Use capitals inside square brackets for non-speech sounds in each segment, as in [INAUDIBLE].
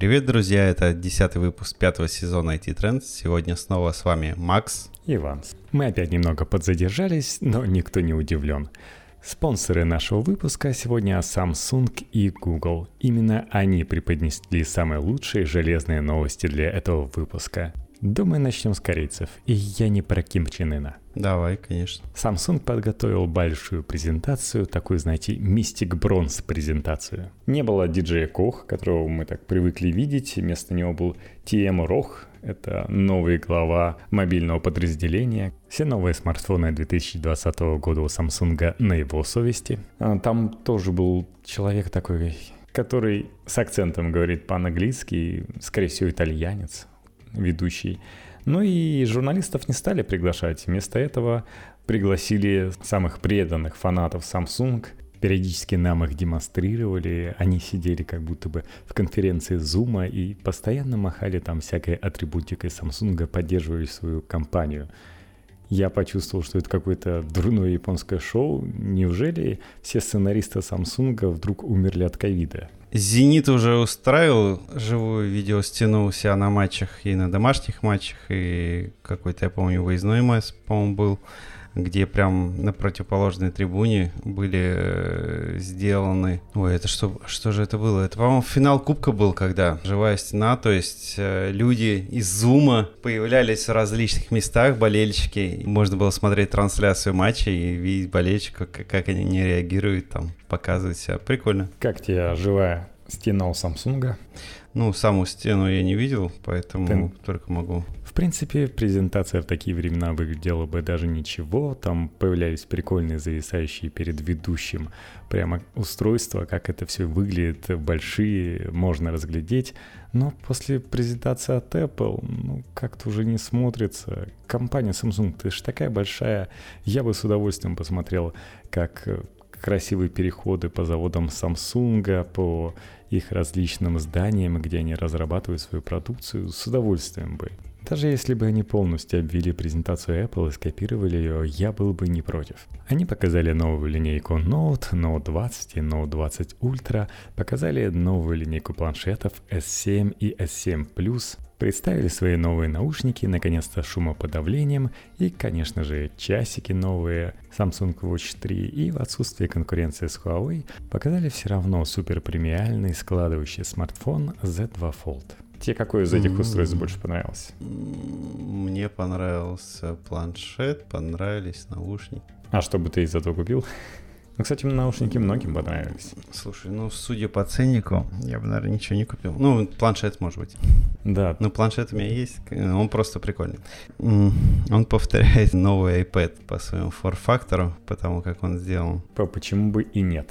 Привет, друзья! Это десятый выпуск пятого сезона IT Trends. Сегодня снова с вами Макс. И Ванс. Мы опять немного подзадержались, но никто не удивлен. Спонсоры нашего выпуска сегодня Samsung и Google. Именно они преподнесли самые лучшие железные новости для этого выпуска. Думаю, начнем с корейцев. И я не про Ким Чен Ына. Давай, конечно. Samsung подготовил большую презентацию, такую, знаете, Mystic Bronze презентацию. Не было диджея Кох, которого мы так привыкли видеть, вместо него был TM Рох, это новый глава мобильного подразделения. Все новые смартфоны 2020 года у Samsung на его совести. А, там тоже был человек такой, который с акцентом говорит по-английски, скорее всего, итальянец ведущий. Ну и журналистов не стали приглашать. Вместо этого пригласили самых преданных фанатов Samsung. Периодически нам их демонстрировали. Они сидели как будто бы в конференции Zoom и постоянно махали там всякой атрибутикой Samsung, поддерживая свою компанию. Я почувствовал, что это какое-то дурное японское шоу. Неужели все сценаристы Samsung вдруг умерли от ковида? Зенит уже устраивал живую видеостену у себя на матчах и на домашних матчах, и какой-то, я помню, выездной матч, по-моему, был где прям на противоположной трибуне были э, сделаны... Ой, это что, что же это было? Это, по-моему, финал Кубка был, когда живая стена, то есть э, люди из Зума появлялись в различных местах, болельщики. Можно было смотреть трансляцию матча и видеть болельщиков, как, как они не реагируют, там, показывать себя. Прикольно. Как тебе живая стена у Самсунга? Ну, саму стену я не видел, поэтому Ты... только могу в принципе, презентация в такие времена выглядела бы даже ничего. Там появлялись прикольные зависающие перед ведущим прямо устройства, как это все выглядит, большие, можно разглядеть. Но после презентации от Apple, ну, как-то уже не смотрится. Компания Samsung, ты же такая большая. Я бы с удовольствием посмотрел, как красивые переходы по заводам Samsung, по их различным зданиям, где они разрабатывают свою продукцию, с удовольствием бы. Даже если бы они полностью обвели презентацию Apple и скопировали ее, я был бы не против. Они показали новую линейку Note, Note 20 и Note 20 Ultra, показали новую линейку планшетов S7 и S7 Plus, представили свои новые наушники, наконец-то шумоподавлением и, конечно же, часики новые Samsung Watch 3 и в отсутствие конкуренции с Huawei показали все равно супер премиальный складывающий смартфон Z2 Fold. Тебе какой из этих устройств больше понравился? Мне понравился планшет, понравились наушники. А что бы ты из этого купил? Ну, кстати, наушники многим понравились. Слушай, ну, судя по ценнику, я бы, наверное, ничего не купил. Ну, планшет, может быть. Да. Ну, планшет у меня есть, он просто прикольный. Он повторяет новый iPad по своему форм-фактору, потому как он сделан. Почему бы и нет?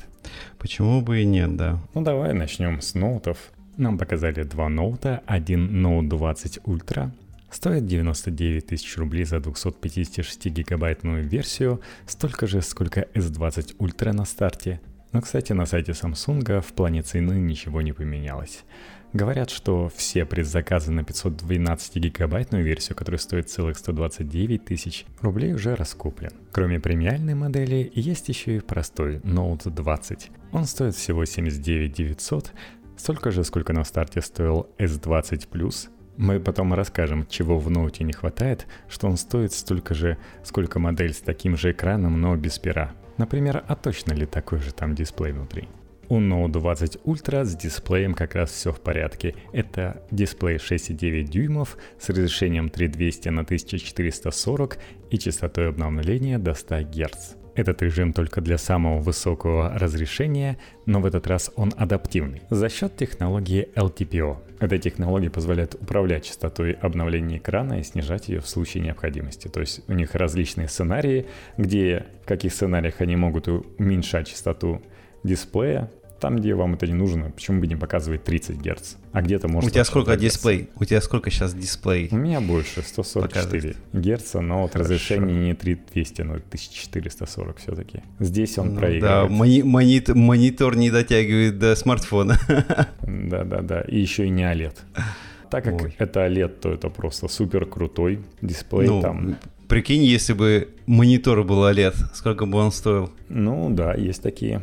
Почему бы и нет, да. Ну, давай начнем с ноутов. Нам показали два ноута, один Note 20 Ultra, стоит 99 тысяч рублей за 256 гигабайтную версию, столько же, сколько S20 Ultra на старте. Но, кстати, на сайте Samsung в плане цены ничего не поменялось. Говорят, что все предзаказы на 512 гигабайтную версию, которая стоит целых 129 тысяч рублей, уже раскуплен. Кроме премиальной модели, есть еще и простой Note 20. Он стоит всего 79 900, столько же, сколько на старте стоил S20 Plus. Мы потом расскажем, чего в ноуте не хватает, что он стоит столько же, сколько модель с таким же экраном, но без пера. Например, а точно ли такой же там дисплей внутри? У Note 20 Ultra с дисплеем как раз все в порядке. Это дисплей 6,9 дюймов с разрешением 3200 на 1440 и частотой обновления до 100 Гц. Этот режим только для самого высокого разрешения, но в этот раз он адаптивный за счет технологии LTPO. Эта технология позволяет управлять частотой обновления экрана и снижать ее в случае необходимости. То есть у них различные сценарии, где в каких сценариях они могут уменьшать частоту дисплея, там, где вам это не нужно, почему бы не показывать 30 Гц? А где-то может... У тебя сколько дисплей? У тебя сколько сейчас дисплей? У меня больше, 144 Гц, но вот разрешение не 3200, но 1440 все-таки. Здесь он ну, проигрывает. Да, мони- монит- монитор не дотягивает до смартфона. [LAUGHS] Да-да-да, и еще и не OLED. Так как Ой. это OLED, то это просто супер крутой дисплей ну, там. Прикинь, если бы монитор был OLED, сколько бы он стоил? Ну да, есть такие.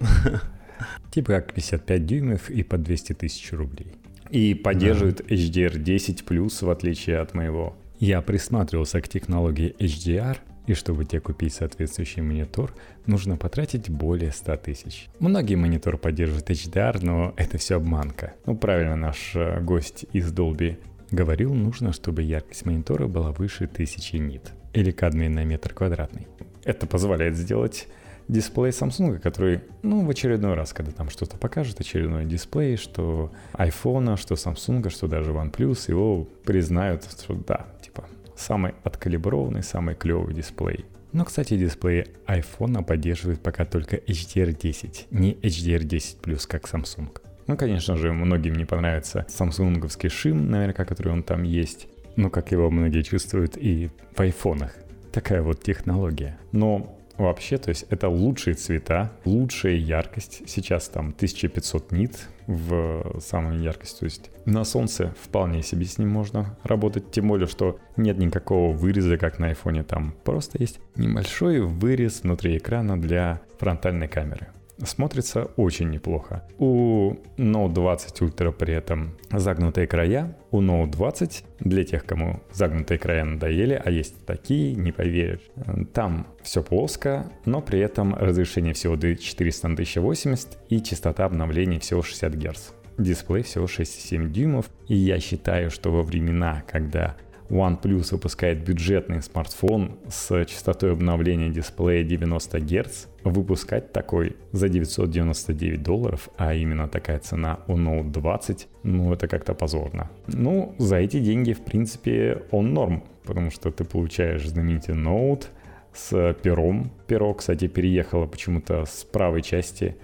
[LAUGHS] типа как 55 дюймов и по 200 тысяч рублей. И поддерживает да. HDR10+, в отличие от моего. Я присматривался к технологии HDR, и чтобы тебе купить соответствующий монитор, нужно потратить более 100 тысяч. Многие монитор поддерживают HDR, но это все обманка. Ну, правильно наш э, гость из Dolby говорил, нужно, чтобы яркость монитора была выше 1000 нит, или кадмий на метр квадратный. Это позволяет сделать дисплей Samsung, который, ну, в очередной раз, когда там что-то покажет, очередной дисплей, что iPhone, что Samsung, что даже OnePlus, его признают, что да, типа, самый откалиброванный, самый клевый дисплей. Но, кстати, дисплей iPhone поддерживает пока только HDR10, не HDR10+, как Samsung. Ну, конечно же, многим не понравится самсунговский шим, наверняка, который он там есть. Ну, как его многие чувствуют и в айфонах. Такая вот технология. Но вообще, то есть это лучшие цвета, лучшая яркость. Сейчас там 1500 нит в самой яркости. То есть на солнце вполне себе с ним можно работать. Тем более, что нет никакого выреза, как на айфоне. Там просто есть небольшой вырез внутри экрана для фронтальной камеры смотрится очень неплохо. У Note 20 Ultra при этом загнутые края. У Note 20, для тех, кому загнутые края надоели, а есть такие, не поверишь, там все плоско, но при этом разрешение всего 400 на 1080 и частота обновлений всего 60 Гц. Дисплей всего 6,7 дюймов, и я считаю, что во времена, когда OnePlus выпускает бюджетный смартфон с частотой обновления дисплея 90 Гц, выпускать такой за 999 долларов, а именно такая цена у Note 20, ну это как-то позорно. Ну, за эти деньги, в принципе, он норм, потому что ты получаешь знаменитый Note с пером. Перо, кстати, переехало почему-то с правой части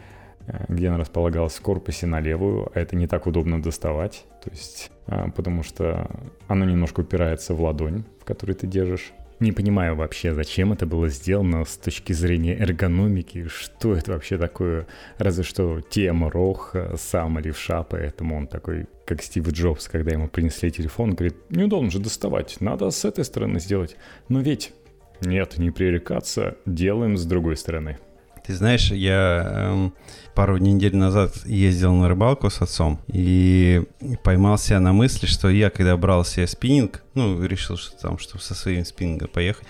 где она располагалась в корпусе на левую, а это не так удобно доставать, то есть, а, потому что оно немножко упирается в ладонь, в которой ты держишь. Не понимаю вообще, зачем это было сделано с точки зрения эргономики, что это вообще такое. Разве что тема Рох, э, сам левша, поэтому он такой, как Стив Джобс, когда ему принесли телефон, говорит, неудобно же доставать, надо с этой стороны сделать. Но ведь нет, не пререкаться, делаем с другой стороны. Ты знаешь, я эм, пару недель назад ездил на рыбалку с отцом и поймался на мысли, что я, когда брал себе спиннинг, ну, решил, что там, чтобы со своим спиннингом поехать,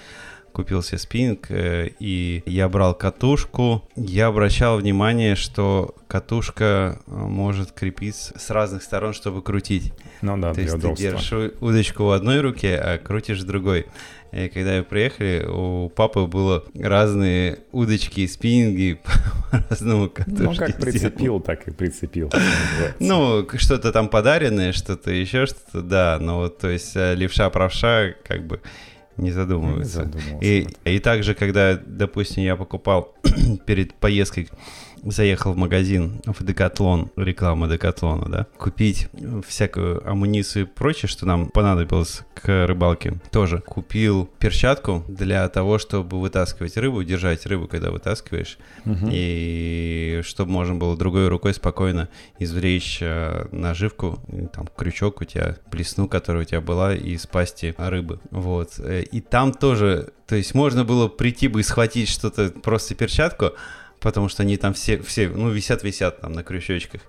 купил себе спиннинг, э, и я брал катушку. Я обращал внимание, что катушка э, может крепиться с разных сторон, чтобы крутить. Ну да, То есть удобства. ты держишь удочку в одной руке, а крутишь в другой. И когда мы приехали, у папы было разные удочки и спиннинги [LAUGHS] по разному катушке. Ну, как прицепил, так и прицепил. Ну, что-то там подаренное, что-то еще что-то, да. Но вот, то есть э, левша-правша, как бы не задумываются. Не и, и также, когда, допустим, я покупал [CLEARS THROAT] перед поездкой заехал в магазин в Декатлон, реклама Декатлона, да, купить всякую амуницию и прочее, что нам понадобилось к рыбалке, тоже купил перчатку для того, чтобы вытаскивать рыбу, держать рыбу, когда вытаскиваешь, угу. и чтобы можно было другой рукой спокойно извлечь э, наживку, там крючок у тебя, плесну, которая у тебя была, из пасти рыбы, вот. Э, и там тоже, то есть можно было прийти бы и схватить что-то, просто перчатку, потому что они там все, все ну, висят-висят там на крючочках.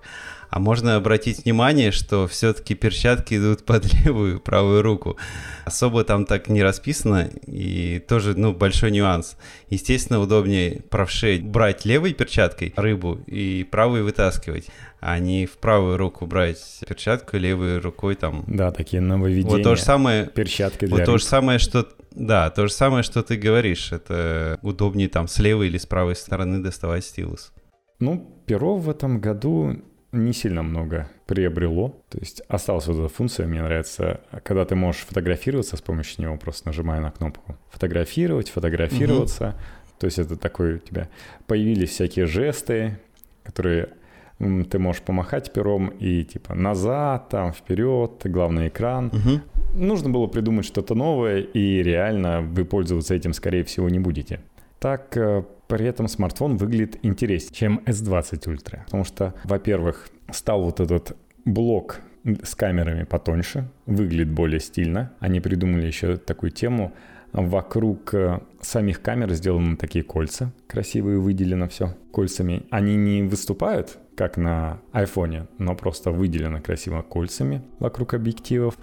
А можно обратить внимание, что все-таки перчатки идут [LAUGHS] под левую правую руку. Особо там так не расписано, и тоже, ну, большой нюанс. Естественно, удобнее правше брать левой перчаткой рыбу и правой вытаскивать, а не в правую руку брать перчатку, левой рукой там. Да, такие нововведения. Вот то же самое. Перчатки для Вот рыб. то же самое, что да, то же самое, что ты говоришь. Это удобнее там с левой или с правой стороны доставать стилус. Ну, перо в этом году не сильно много приобрело. То есть осталась вот эта функция, мне нравится, когда ты можешь фотографироваться с помощью него, просто нажимая на кнопку. Фотографировать, фотографироваться. Угу. То есть это такой у тебя появились всякие жесты, которые ты можешь помахать пером и типа назад, там, вперед, главный экран. Угу. Нужно было придумать что-то новое, и реально вы пользоваться этим, скорее всего, не будете. Так, э, при этом смартфон выглядит интереснее, чем S20 Ultra. Потому что, во-первых, стал вот этот блок с камерами потоньше, выглядит более стильно. Они придумали еще такую тему. Вокруг э, самих камер сделаны такие кольца, красивые, выделено все кольцами. Они не выступают, как на iPhone, но просто выделена красиво кольцами вокруг объективов.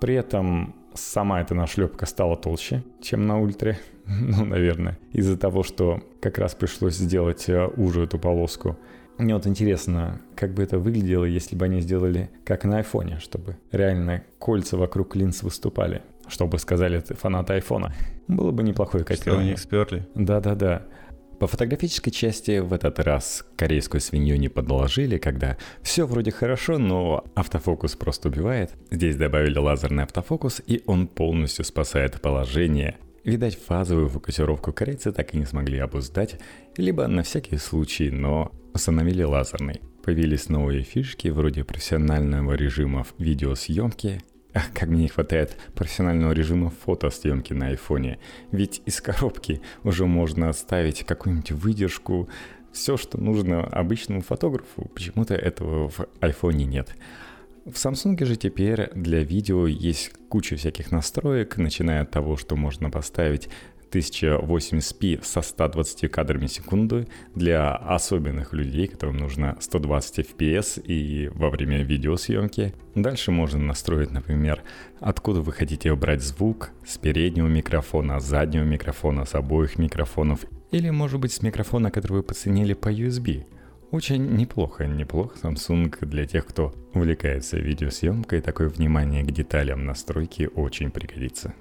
При этом сама эта нашлепка стала толще, чем на ультре. [LAUGHS] ну, наверное, из-за того, что как раз пришлось сделать э, уже эту полоску. Мне вот интересно, как бы это выглядело, если бы они сделали как на айфоне, чтобы реально кольца вокруг линз выступали. Чтобы сказали фанаты айфона. Было бы неплохое копирование. Что у них сперли. Да-да-да. По фотографической части в этот раз корейскую свинью не подложили, когда все вроде хорошо, но автофокус просто убивает. Здесь добавили лазерный автофокус, и он полностью спасает положение. Видать, фазовую фокусировку корейцы так и не смогли обуздать, либо на всякий случай, но установили лазерный. Появились новые фишки вроде профессионального режима видеосъемки, Как мне не хватает профессионального режима фотосъемки на айфоне. Ведь из коробки уже можно оставить какую-нибудь выдержку, все, что нужно обычному фотографу. Почему-то этого в айфоне нет. В Samsung же теперь для видео есть куча всяких настроек, начиная от того, что можно поставить 1080p со 120 кадрами в секунду для особенных людей, которым нужно 120 fps и во время видеосъемки. Дальше можно настроить, например, откуда вы хотите убрать звук, с переднего микрофона, с заднего микрофона, с обоих микрофонов, или, может быть, с микрофона, который вы подсоединили по USB. Очень неплохо, неплохо Samsung для тех, кто увлекается видеосъемкой, такое внимание к деталям настройки очень пригодится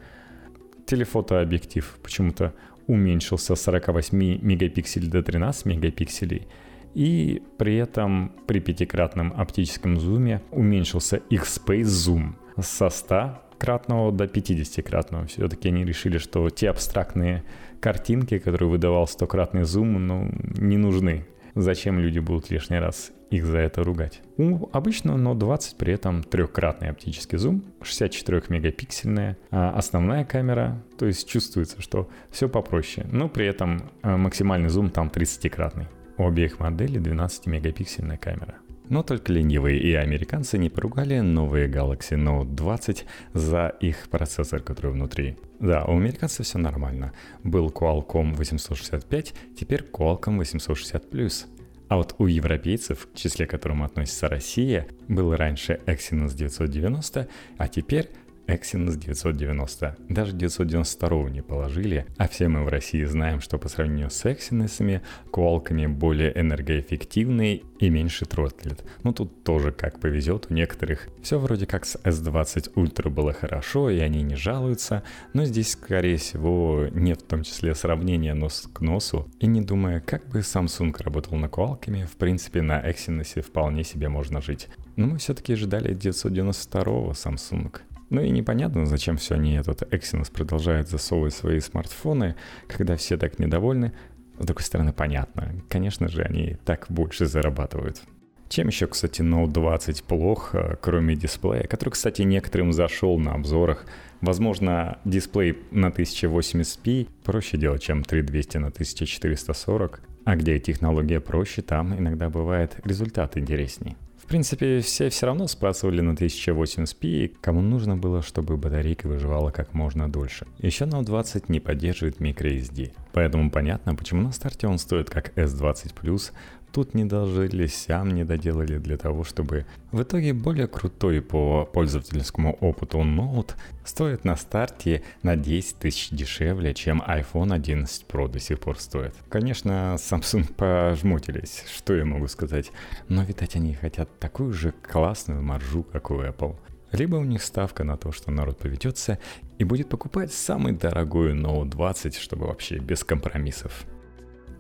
телефотообъектив почему-то уменьшился с 48 мегапикселей до 13 мегапикселей, и при этом при пятикратном оптическом зуме уменьшился X-Space зум со 100 кратного до 50-кратного. Все-таки они решили, что те абстрактные картинки, которые выдавал стократный зум, ну, не нужны. Зачем люди будут лишний раз их за это ругать? У обычного Note 20 при этом трехкратный оптический зум, 64-мегапиксельная, а основная камера, то есть чувствуется, что все попроще, но при этом а, максимальный зум там 30-кратный. У обеих моделей 12-мегапиксельная камера. Но только ленивые и американцы не поругали новые Galaxy Note 20 за их процессор, который внутри. Да, у американцев все нормально. Был Qualcomm 865, теперь Qualcomm 860+. А вот у европейцев, к числе которым относится Россия, был раньше Exynos 990, а теперь Exynos 990. Даже 992 не положили, а все мы в России знаем, что по сравнению с Exynos, Qualcomm более энергоэффективные и меньше тротлит. Но тут тоже как повезет у некоторых. Все вроде как с S20 Ultra было хорошо, и они не жалуются, но здесь, скорее всего, нет в том числе сравнения нос к носу. И не думая, как бы Samsung работал на Qualcomm, в принципе на Exynos вполне себе можно жить. Но мы все-таки ждали 992 Samsung. Ну и непонятно, зачем все они этот Exynos продолжают засовывать свои смартфоны, когда все так недовольны. С другой стороны, понятно. Конечно же, они так больше зарабатывают. Чем еще, кстати, Note 20 плохо, кроме дисплея, который, кстати, некоторым зашел на обзорах. Возможно, дисплей на 1080p проще делать, чем 3200 на 1440, а где технология проще, там иногда бывает результат интересней. В принципе, все все равно сбрасывали на 1080p, кому нужно было, чтобы батарейка выживала как можно дольше. Еще Note 20 не поддерживает microSD, поэтому понятно, почему на старте он стоит как S20 Plus, тут не доложили, сям не доделали для того, чтобы в итоге более крутой по пользовательскому опыту Note стоит на старте на 10 тысяч дешевле, чем iPhone 11 Pro до сих пор стоит. Конечно, Samsung [LAUGHS] пожмутились, что я могу сказать, но, видать, они хотят такую же классную маржу, как у Apple. Либо у них ставка на то, что народ поведется и будет покупать самый дорогой Note 20, чтобы вообще без компромиссов.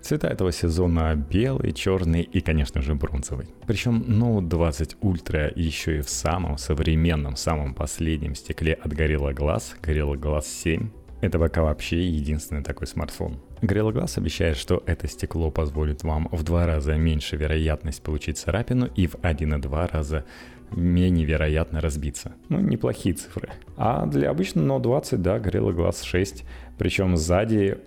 Цвета этого сезона белый, черный и, конечно же, бронзовый. Причем Note 20 Ultra еще и в самом современном, самом последнем стекле от Gorilla Glass, Gorilla Glass 7. Это пока вообще единственный такой смартфон. Gorilla Glass обещает, что это стекло позволит вам в два раза меньше вероятность получить царапину и в 1,2 раза менее вероятно разбиться. Ну, неплохие цифры. А для обычного Note 20, да, Gorilla Glass 6. Причем сзади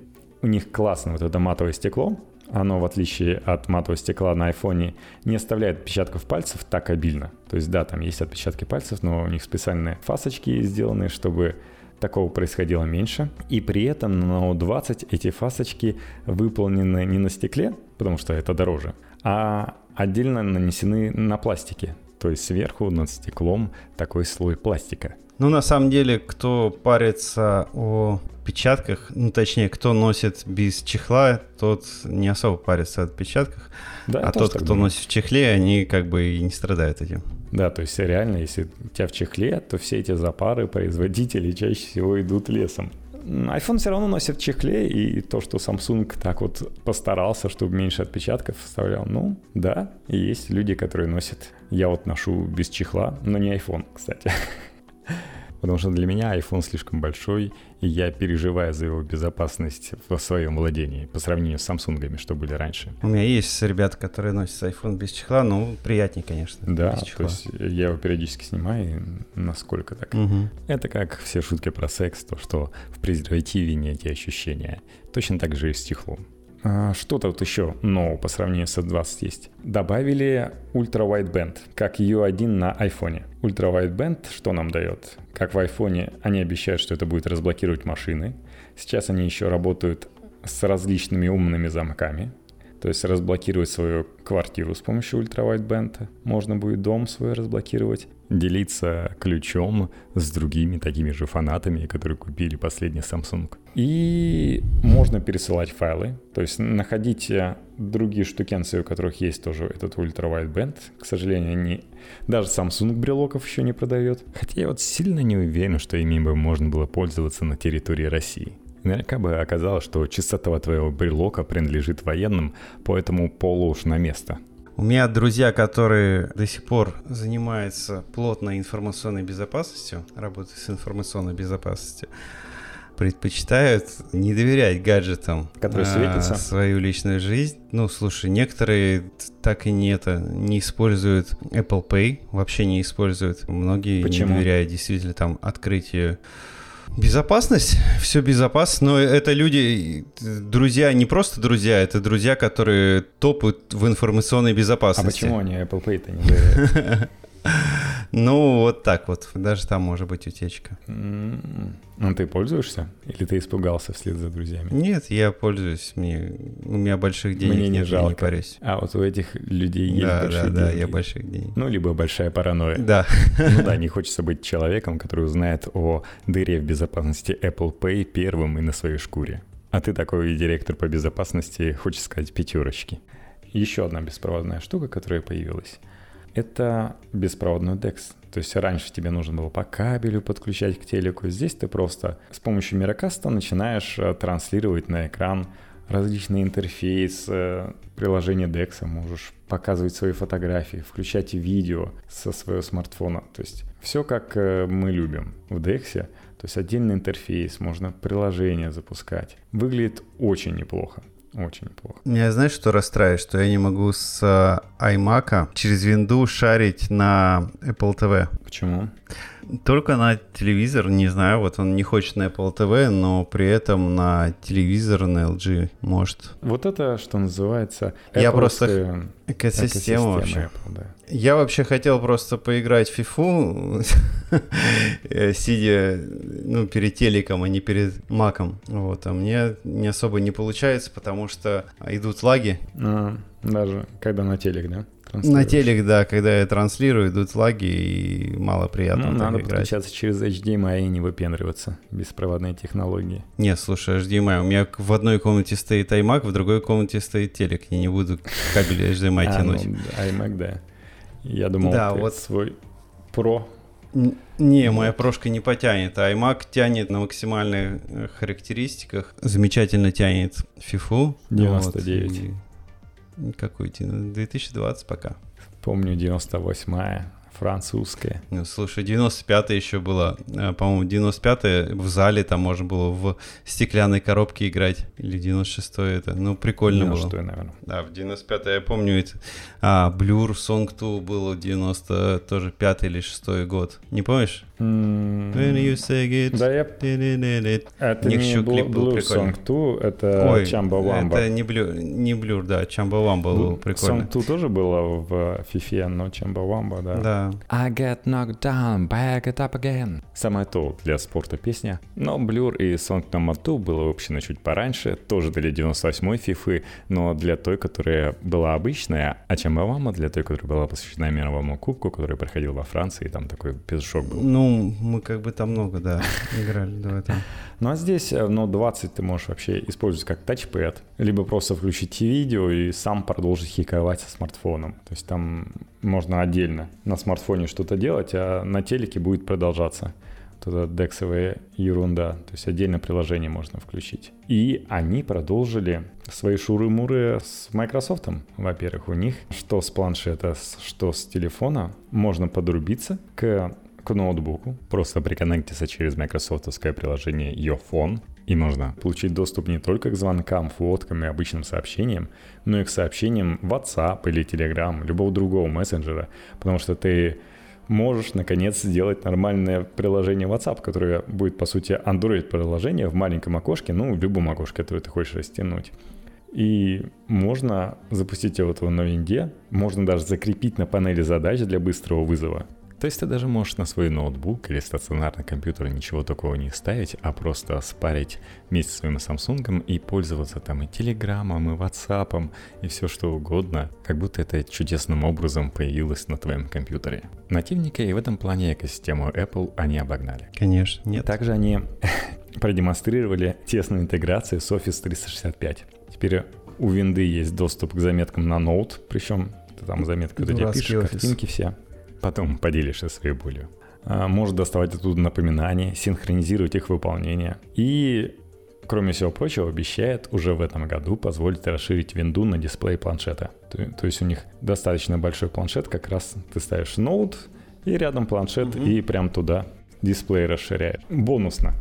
у них классно вот это матовое стекло. Оно, в отличие от матового стекла на айфоне, не оставляет отпечатков пальцев так обильно. То есть, да, там есть отпечатки пальцев, но у них специальные фасочки сделаны, чтобы такого происходило меньше. И при этом на Note 20 эти фасочки выполнены не на стекле, потому что это дороже, а отдельно нанесены на пластике. То есть сверху над стеклом такой слой пластика. Ну, на самом деле, кто парится о печатках, ну, точнее, кто носит без чехла, тот не особо парится о отпечатках. Да, а тот, кто думаю. носит в чехле, они как бы и не страдают этим. Да, то есть реально, если у тебя в чехле, то все эти запары производителей чаще всего идут лесом iPhone все равно носит в чехле, и то, что Samsung так вот постарался, чтобы меньше отпечатков вставлял, ну, да, и есть люди, которые носят. Я вот ношу без чехла, но не iPhone, кстати. [LAUGHS] Потому что для меня iPhone слишком большой, и я переживаю за его безопасность в своем владении по сравнению с Samsung, что были раньше. У меня есть ребята, которые носят iPhone без чехла, ну, приятнее, конечно. Да, то есть я его периодически снимаю, насколько так. Угу. Это как все шутки про секс, то, что в презервативе не эти ощущения. Точно так же и с чехлом. А, что тут еще нового по сравнению с S20 есть? Добавили Ultra Wideband, как U1 на iPhone. Ultra Wideband что нам дает? Как в iPhone они обещают, что это будет разблокировать машины. Сейчас они еще работают с различными умными замками. То есть разблокировать свою квартиру с помощью ультравайтбенда. Можно будет дом свой разблокировать. Делиться ключом с другими такими же фанатами, которые купили последний Samsung. И можно пересылать файлы. То есть находить другие штукенцы, у которых есть тоже этот ультравайтбенд. К сожалению, они... Даже Samsung брелоков еще не продает. Хотя я вот сильно не уверен, что ими бы можно было пользоваться на территории России. Наверняка бы оказалось, что чистота твоего брелока принадлежит военным, поэтому полу уж на место. У меня друзья, которые до сих пор занимаются плотной информационной безопасностью, работают с информационной безопасностью, предпочитают не доверять гаджетам, которые светятся, свою личную жизнь. Ну, слушай, некоторые так и не это не используют Apple Pay, вообще не используют. Многие Почему? не доверяют действительно там открытию Безопасность, все безопасно, но это люди, друзья, не просто друзья, это друзья, которые топают в информационной безопасности. А почему они Apple Pay-то не доверяют? [LAUGHS] Ну, вот так вот. Даже там может быть утечка. Ну, ты пользуешься? Или ты испугался вслед за друзьями? Нет, я пользуюсь. Мне, у меня больших денег Мне не жалко. не парюсь. А вот у этих людей есть да, большие да, деньги. Да, я больших денег. Ну, либо большая паранойя. Да. Ну да, [LAUGHS] не хочется быть человеком, который узнает о дыре в безопасности Apple Pay первым и на своей шкуре. А ты такой директор по безопасности, хочешь сказать, пятерочки. Еще одна беспроводная штука, которая появилась — это беспроводной DEX. То есть раньше тебе нужно было по кабелю подключать к телеку. Здесь ты просто с помощью Мирокаста начинаешь э, транслировать на экран различные интерфейсы, э, приложение DEX, можешь показывать свои фотографии, включать видео со своего смартфона. То есть все как э, мы любим в DEX. То есть отдельный интерфейс, можно приложение запускать. Выглядит очень неплохо. Очень плохо. Меня знаешь, что расстраивает? Что я не могу с э, iMac через винду шарить на Apple TV. Почему? Только на телевизор, не знаю, вот он не хочет на Apple TV, но при этом на телевизор на LG может. Вот это, что называется... Я просто... Экосистема, вообще. Apple, да. Я вообще хотел просто поиграть в FIFA, [LAUGHS] сидя ну, перед телеком, а не перед маком. Вот, а мне не особо не получается, потому что идут лаги. А, даже когда на телек, да? На телек, да, когда я транслирую, идут лаги и мало приятно. Ну, надо играть. подключаться через HDMI и не выпендриваться беспроводные технологии. Нет, слушай, HDMI, у меня в одной комнате стоит iMac, в другой комнате стоит телек, я не буду кабель HDMI [LAUGHS] а, тянуть. Ну, iMac, да. Я думал, да, вот свой Pro не, моя прошка не потянет, а iMac тянет на максимальных э, характеристиках. Замечательно тянет FIFA. 99. Вот, какой 2020 пока. Помню 98-я французская. Ну, слушай, 95-е еще было, э, по-моему, 95-е в зале там можно было в стеклянной коробке играть. Или 96-е это, ну, прикольно 96 было. наверное. Да, в 95-е я помню, это, а, Blur Song 2 было в 90 тоже 5 или 6 год. Не помнишь? Mm. When you say it. Да, я... Это не Blue, Blue Song 2, это Ой, Chamba Wamba. Это не Blur, не Blur, да, Chamba Wamba был прикольно. Song 2 тоже было в FIFA, но Chamba Wamba, да. Да. I get knocked down, back it up again. Самое то для спорта песня. Но Blur и Song Number 2 было выпущено чуть пораньше, тоже для 98-й FIFA, но для той, которая была обычная, а чем Чамбавама для той, которая была посвящена мировому кубку, который проходил во Франции, и там такой пешок был. Ну, мы как бы там много, да, [LAUGHS] играли до этого. Ну а здесь в Note 20 ты можешь вообще использовать как тачпэд, либо просто включить видео и сам продолжить хиковать со смартфоном. То есть там можно отдельно на смартфоне что-то делать, а на телеке будет продолжаться. Вот это дексовая ерунда. То есть отдельно приложение можно включить. И они продолжили свои шуры-муры с Microsoft. Во-первых, у них что с планшета, что с телефона можно подрубиться к к ноутбуку, просто приконнектиться через майкрософтовское приложение Your Phone, и можно получить доступ не только к звонкам, фоткам и обычным сообщениям, но и к сообщениям WhatsApp или Telegram, любого другого мессенджера, потому что ты можешь, наконец, сделать нормальное приложение WhatsApp, которое будет, по сути, Android-приложение в маленьком окошке, ну, в любом окошке, которое ты хочешь растянуть. И можно запустить его на винде, можно даже закрепить на панели задач для быстрого вызова. То есть ты даже можешь на свой ноутбук или стационарный компьютер ничего такого не ставить, а просто спарить вместе с своим Samsung и пользоваться там и Телеграмом, и WhatsApp, и все что угодно, как будто это чудесным образом появилось на твоем компьютере. Нативника и в этом плане экосистему Apple они обогнали. Конечно, нет. Также они [LAUGHS] продемонстрировали тесную интеграцию с Office 365. Теперь у винды есть доступ к заметкам на ноут, причем ты там заметка, где пишешь, картинки все. Потом поделишься своей болью. А, может доставать оттуда напоминания, синхронизировать их выполнение. И, кроме всего прочего, обещает уже в этом году позволить расширить винду на дисплей планшета. То, то есть у них достаточно большой планшет, как раз ты ставишь ноут, и рядом планшет, угу. и прям туда дисплей расширяет. Бонусно.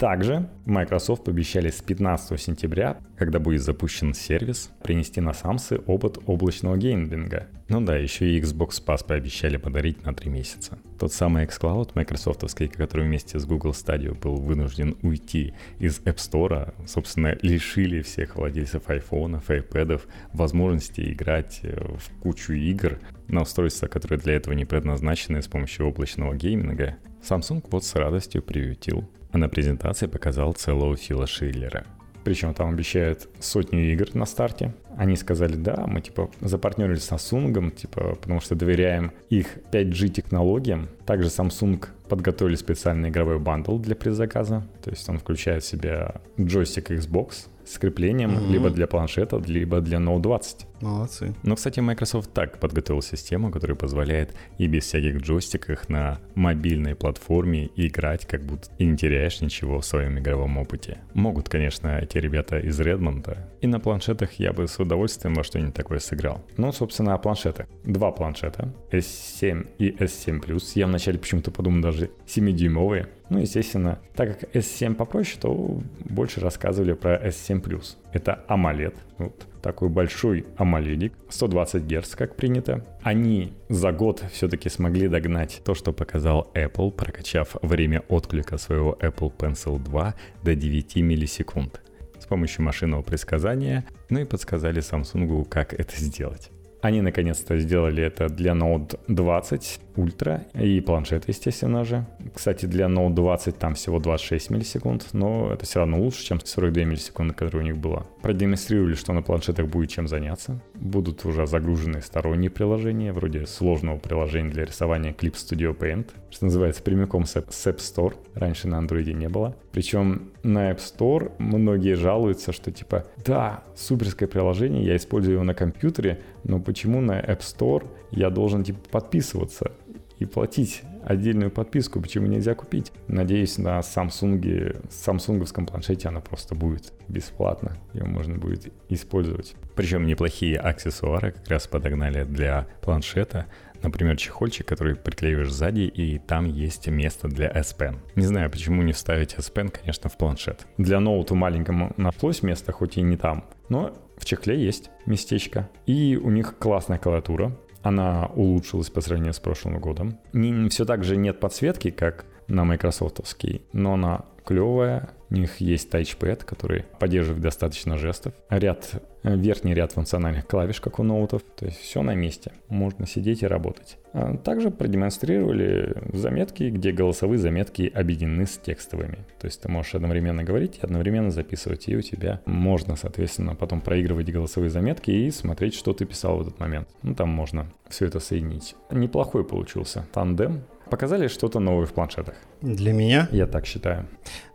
Также Microsoft обещали с 15 сентября, когда будет запущен сервис, принести на самсы опыт облачного гейминга. Ну да, еще и Xbox Pass пообещали подарить на 3 месяца. Тот самый xCloud майкрософтовский, который вместе с Google Stadia был вынужден уйти из App Store, собственно, лишили всех владельцев айфонов, iPad возможности играть э, в кучу игр на устройства, которые для этого не предназначены с помощью облачного гейминга. Samsung вот с радостью приютил а на презентации показал целого Фила Шиллера. Причем там обещают сотню игр на старте. Они сказали, да, мы типа запартнерились с Samsung, типа, потому что доверяем их 5G технологиям. Также Samsung подготовили специальный игровой бандл для предзаказа. То есть он включает в себя джойстик Xbox, с креплением mm-hmm. либо для планшета, либо для Note 20. Молодцы. Но, кстати, Microsoft так подготовил систему, которая позволяет и без всяких джойстиков на мобильной платформе играть, как будто и не теряешь ничего в своем игровом опыте. Могут, конечно, эти ребята из Redmond, и на планшетах я бы с удовольствием во что-нибудь такое сыграл. Ну, собственно, о планшетах. Два планшета, S7 и S7+. Я вначале почему-то подумал даже 7-дюймовые, ну, естественно, так как S7 попроще, то больше рассказывали про S7+. Это AMOLED, вот такой большой AMOLED, 120 Гц, как принято. Они за год все-таки смогли догнать то, что показал Apple, прокачав время отклика своего Apple Pencil 2 до 9 миллисекунд с помощью машинного предсказания, ну и подсказали Samsung, как это сделать. Они наконец-то сделали это для Note 20 Ultra и планшет, естественно же. Кстати, для Note 20 там всего 26 миллисекунд, но это все равно лучше, чем 42 миллисекунды, которые у них было. Продемонстрировали, что на планшетах будет чем заняться. Будут уже загружены сторонние приложения, вроде сложного приложения для рисования Clip Studio Paint, что называется прямиком с App Store. Раньше на Android не было. Причем на App Store многие жалуются, что типа, да, суперское приложение, я использую его на компьютере, но почему на App Store я должен типа подписываться и платить отдельную подписку, почему нельзя купить. Надеюсь, на Samsung, самсунговском планшете она просто будет бесплатно, ее можно будет использовать. Причем неплохие аксессуары как раз подогнали для планшета. Например, чехольчик, который приклеиваешь сзади, и там есть место для S Pen. Не знаю, почему не вставить S Pen, конечно, в планшет. Для ноута маленькому нашлось место, хоть и не там, но в чехле есть местечко. И у них классная клавиатура. Она улучшилась по сравнению с прошлым годом. Не, все так же нет подсветки, как на майкрософтовский, но она клевая, У них есть тачпэд, который поддерживает достаточно жестов. Ряд, э, верхний ряд функциональных клавиш, как у ноутов. То есть все на месте. Можно сидеть и работать. А также продемонстрировали заметки, где голосовые заметки объединены с текстовыми. То есть ты можешь одновременно говорить и одновременно записывать. И у тебя можно, соответственно, потом проигрывать голосовые заметки и смотреть, что ты писал в этот момент. Ну, там можно все это соединить. Неплохой получился тандем. Показали что-то новое в планшетах. Для меня? Я так считаю.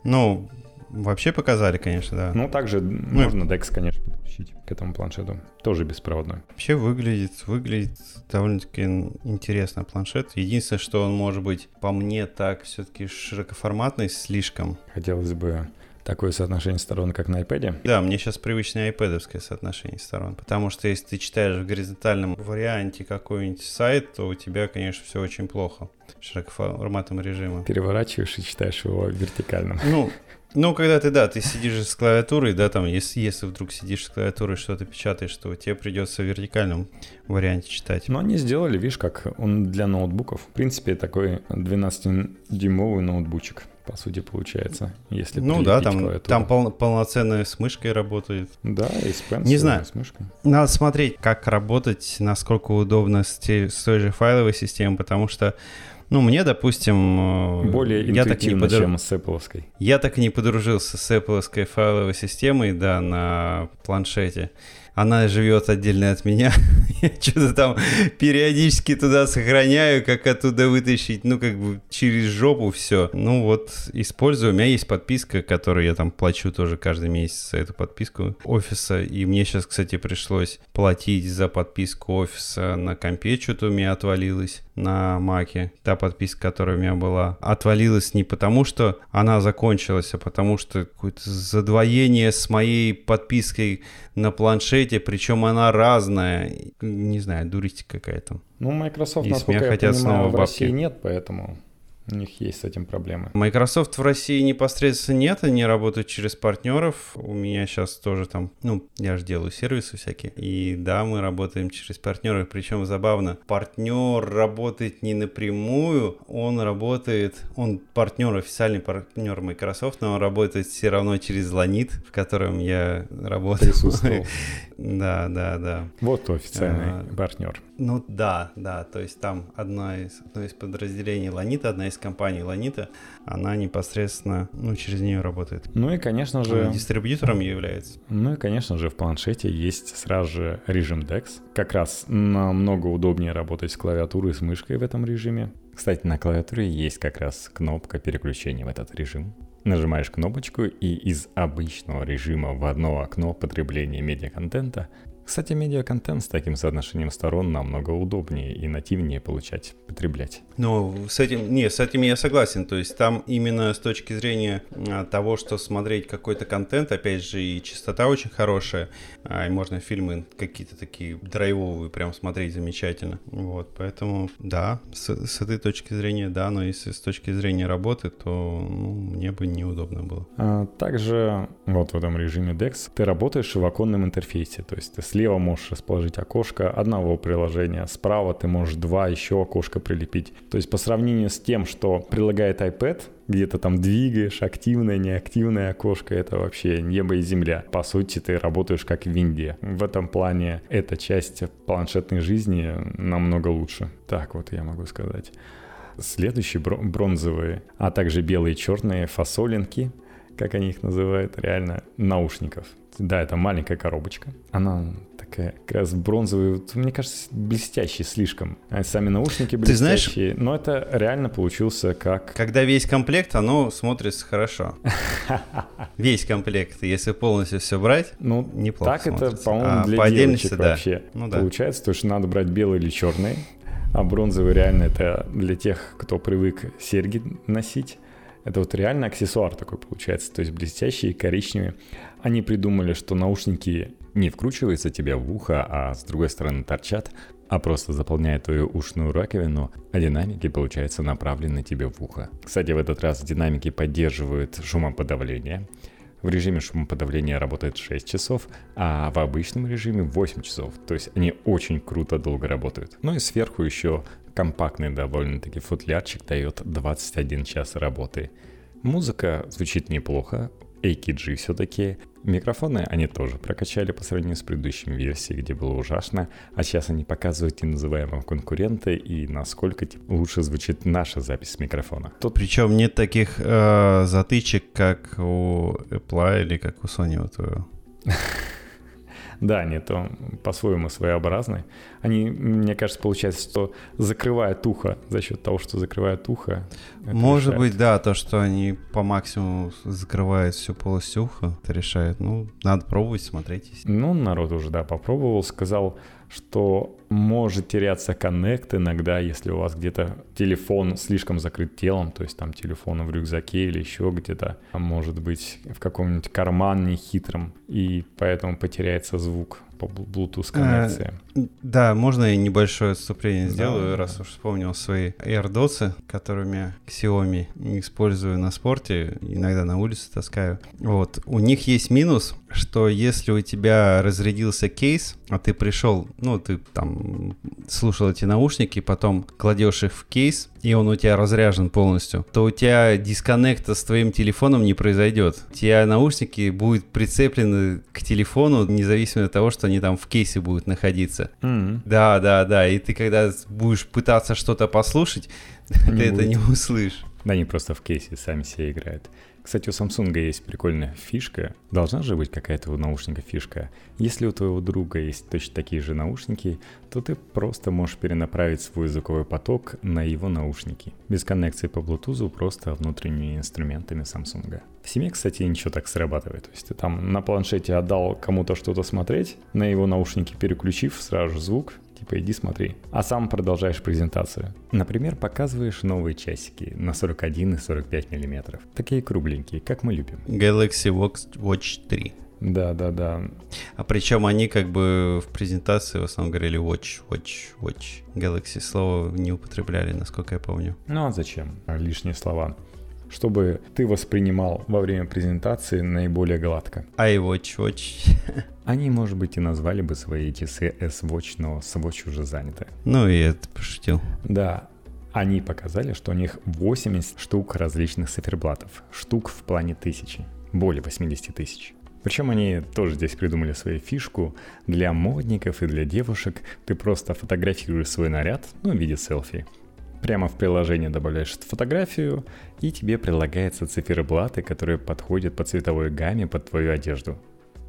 Ну, вообще показали, конечно, да. Ну, также ну, можно DeX, конечно, подключить к этому планшету. Тоже беспроводной. Вообще выглядит, выглядит довольно-таки интересно планшет. Единственное, что он может быть, по мне, так все-таки широкоформатный слишком. Хотелось бы такое соотношение сторон, как на iPad? Да, мне сейчас привычное iPad соотношение сторон. Потому что если ты читаешь в горизонтальном варианте какой-нибудь сайт, то у тебя, конечно, все очень плохо в широкоформатном режиме. Переворачиваешь и читаешь его в вертикальном. Ну, ну, когда ты, да, ты сидишь с клавиатурой, да, там, если, если вдруг сидишь с клавиатурой, что-то печатаешь, то тебе придется в вертикальном варианте читать. Но они сделали, видишь, как он для ноутбуков. В принципе, такой 12-дюймовый ноутбучик по сути, получается, если Ну да, там, там пол, полноценная с мышкой работает. Да, и с Не знаю. с мышкой. Надо смотреть, как работать, насколько удобно с, те, с той же файловой системой, потому что ну, мне, допустим... Э, Более я так не подруж... чем с Apple. Я так и не подружился с Apple файловой системой, да, на планшете она живет отдельно от меня. [LAUGHS] Я что-то там периодически туда сохраняю, как оттуда вытащить, ну, как бы через жопу все. Ну, вот, использую. У меня есть подписка, которую я там плачу тоже каждый месяц за эту подписку офиса. И мне сейчас, кстати, пришлось платить за подписку офиса на компе, что-то у меня отвалилось на маке. Та подписка, которая у меня была, отвалилась не потому, что она закончилась, а потому что какое-то задвоение с моей подпиской на планшете, причем она разная. Не знаю, дуристика какая-то. Ну, Microsoft, И насколько я хотят понимаю, снова в России нет, поэтому у них есть с этим проблемы. Microsoft в России непосредственно нет, они работают через партнеров. У меня сейчас тоже там, ну, я же делаю сервисы всякие. И да, мы работаем через партнеров. Причем забавно, партнер работает не напрямую, он работает, он партнер, официальный партнер Microsoft, но он работает все равно через Lanit, в котором я работаю. [LAUGHS] Да, да, да. Вот официальный а, партнер. Ну да, да, то есть там одна из, одно из подразделений Ланита, одна из компаний Ланита, она непосредственно, ну, через нее работает. Ну и, конечно же... Она дистрибьютором является. Ну и, конечно же, в планшете есть сразу же режим DeX. Как раз намного удобнее работать с клавиатурой и с мышкой в этом режиме. Кстати, на клавиатуре есть как раз кнопка переключения в этот режим. Нажимаешь кнопочку, и из обычного режима в одно окно потребления медиаконтента кстати, медиаконтент с таким соотношением сторон намного удобнее и нативнее получать, потреблять. Ну, с этим, не, с этим я согласен. То есть там именно с точки зрения а, того, что смотреть какой-то контент, опять же, и частота очень хорошая, а, и можно фильмы какие-то такие драйвовые прям смотреть замечательно. Вот, поэтому, да, с, с этой точки зрения, да, но если с точки зрения работы, то ну, мне бы неудобно было. А, также вот в этом режиме DeX ты работаешь в оконном интерфейсе, то есть ты Слева можешь расположить окошко одного приложения, справа ты можешь два еще окошка прилепить. То есть по сравнению с тем, что прилагает iPad, где то там двигаешь, активное, неактивное окошко, это вообще небо и земля. По сути, ты работаешь как в винде. В этом плане эта часть планшетной жизни намного лучше. Так вот я могу сказать. Следующие бронзовые, а также белые и черные фасолинки, как они их называют, реально наушников. Да, это маленькая коробочка. Она такая как раз бронзовая, вот, мне кажется, блестящие слишком. А сами наушники блестящие. Ты знаешь, но это реально получился как... Когда весь комплект, оно смотрится хорошо. [LAUGHS] Весь комплект, если полностью все брать, ну, неплохо Так это, по-моему, а, для по девочек да. вообще ну, да. получается, то, что надо брать белый или черный, а бронзовый реально это для тех, кто привык серьги носить. Это вот реально аксессуар такой получается, то есть блестящие, коричневые. Они придумали, что наушники не вкручиваются тебе в ухо, а с другой стороны торчат, а просто заполняют твою ушную раковину, а динамики, получается, направлены тебе в ухо. Кстати, в этот раз динамики поддерживают шумоподавление. В режиме шумоподавления работает 6 часов, а в обычном режиме 8 часов. То есть они очень круто долго работают. Ну и сверху еще компактный довольно-таки футлярчик дает 21 час работы. Музыка звучит неплохо, AKG все-таки. Микрофоны они тоже прокачали по сравнению с предыдущими версией, где было ужасно. А сейчас они показывают и называемого конкурента, и насколько типа, лучше звучит наша запись микрофона. Тут... Причем нет таких э, затычек, как у Apple или как у Sony. Вот, [LAUGHS] Да, они то по-своему своеобразны. Они, мне кажется, получается, что закрывают ухо за счет того, что закрывают ухо. Может решает. быть, да, то, что они по максимуму закрывают всю полость уха, это решает. Ну, надо пробовать, смотреть. Ну, народ уже, да, попробовал, сказал, что может теряться коннект иногда, если у вас где-то телефон слишком закрыт телом, то есть там телефон в рюкзаке или еще где-то, а может быть в каком-нибудь кармане хитром, и поэтому потеряется звук по Bluetooth коннекции. Да, можно я небольшое отступление сделаю, да. раз уж вспомнил свои AirDots, которыми Xiaomi использую на спорте, иногда на улице таскаю. Вот, у них есть минус, что если у тебя разрядился кейс, а ты пришел, ну, ты там слушал эти наушники, потом кладешь их в кейс, и он у тебя разряжен полностью, то у тебя дисконнекта с твоим телефоном не произойдет. У тебя наушники будут прицеплены к телефону, независимо от того, что они там в кейсе будут находиться. Mm-hmm. [LAUGHS] Да, да, да. И ты когда будешь пытаться что-то послушать, [LAUGHS] ты это не услышишь. Да, они просто в кейсе сами себе играют. Кстати, у Samsung есть прикольная фишка. Должна же быть какая-то у наушника фишка. Если у твоего друга есть точно такие же наушники, то ты просто можешь перенаправить свой звуковой поток на его наушники. Без коннекции по Bluetooth, просто внутренними инструментами Samsung. В семье, кстати, ничего так срабатывает. То есть ты там на планшете отдал кому-то что-то смотреть, на его наушники переключив сразу звук, Типа иди смотри. А сам продолжаешь презентацию. Например, показываешь новые часики на 41 и 45 миллиметров. Такие кругленькие, как мы любим. Galaxy Watch 3. Да, да, да. А причем они как бы в презентации в основном говорили watch, watch, watch. Galaxy слово не употребляли, насколько я помню. Ну а зачем? Лишние слова чтобы ты воспринимал во время презентации наиболее гладко. iWatch Watch. [LAUGHS] Они, может быть, и назвали бы свои часы S-Watch, но Swatch уже заняты. Ну и это пошутил. Да, они показали, что у них 80 штук различных циферблатов. Штук в плане тысячи. Более 80 тысяч. Причем они тоже здесь придумали свою фишку. Для модников и для девушек ты просто фотографируешь свой наряд, ну, в виде селфи, Прямо в приложение добавляешь фотографию, и тебе прилагаются циферблаты, которые подходят по цветовой гамме под твою одежду.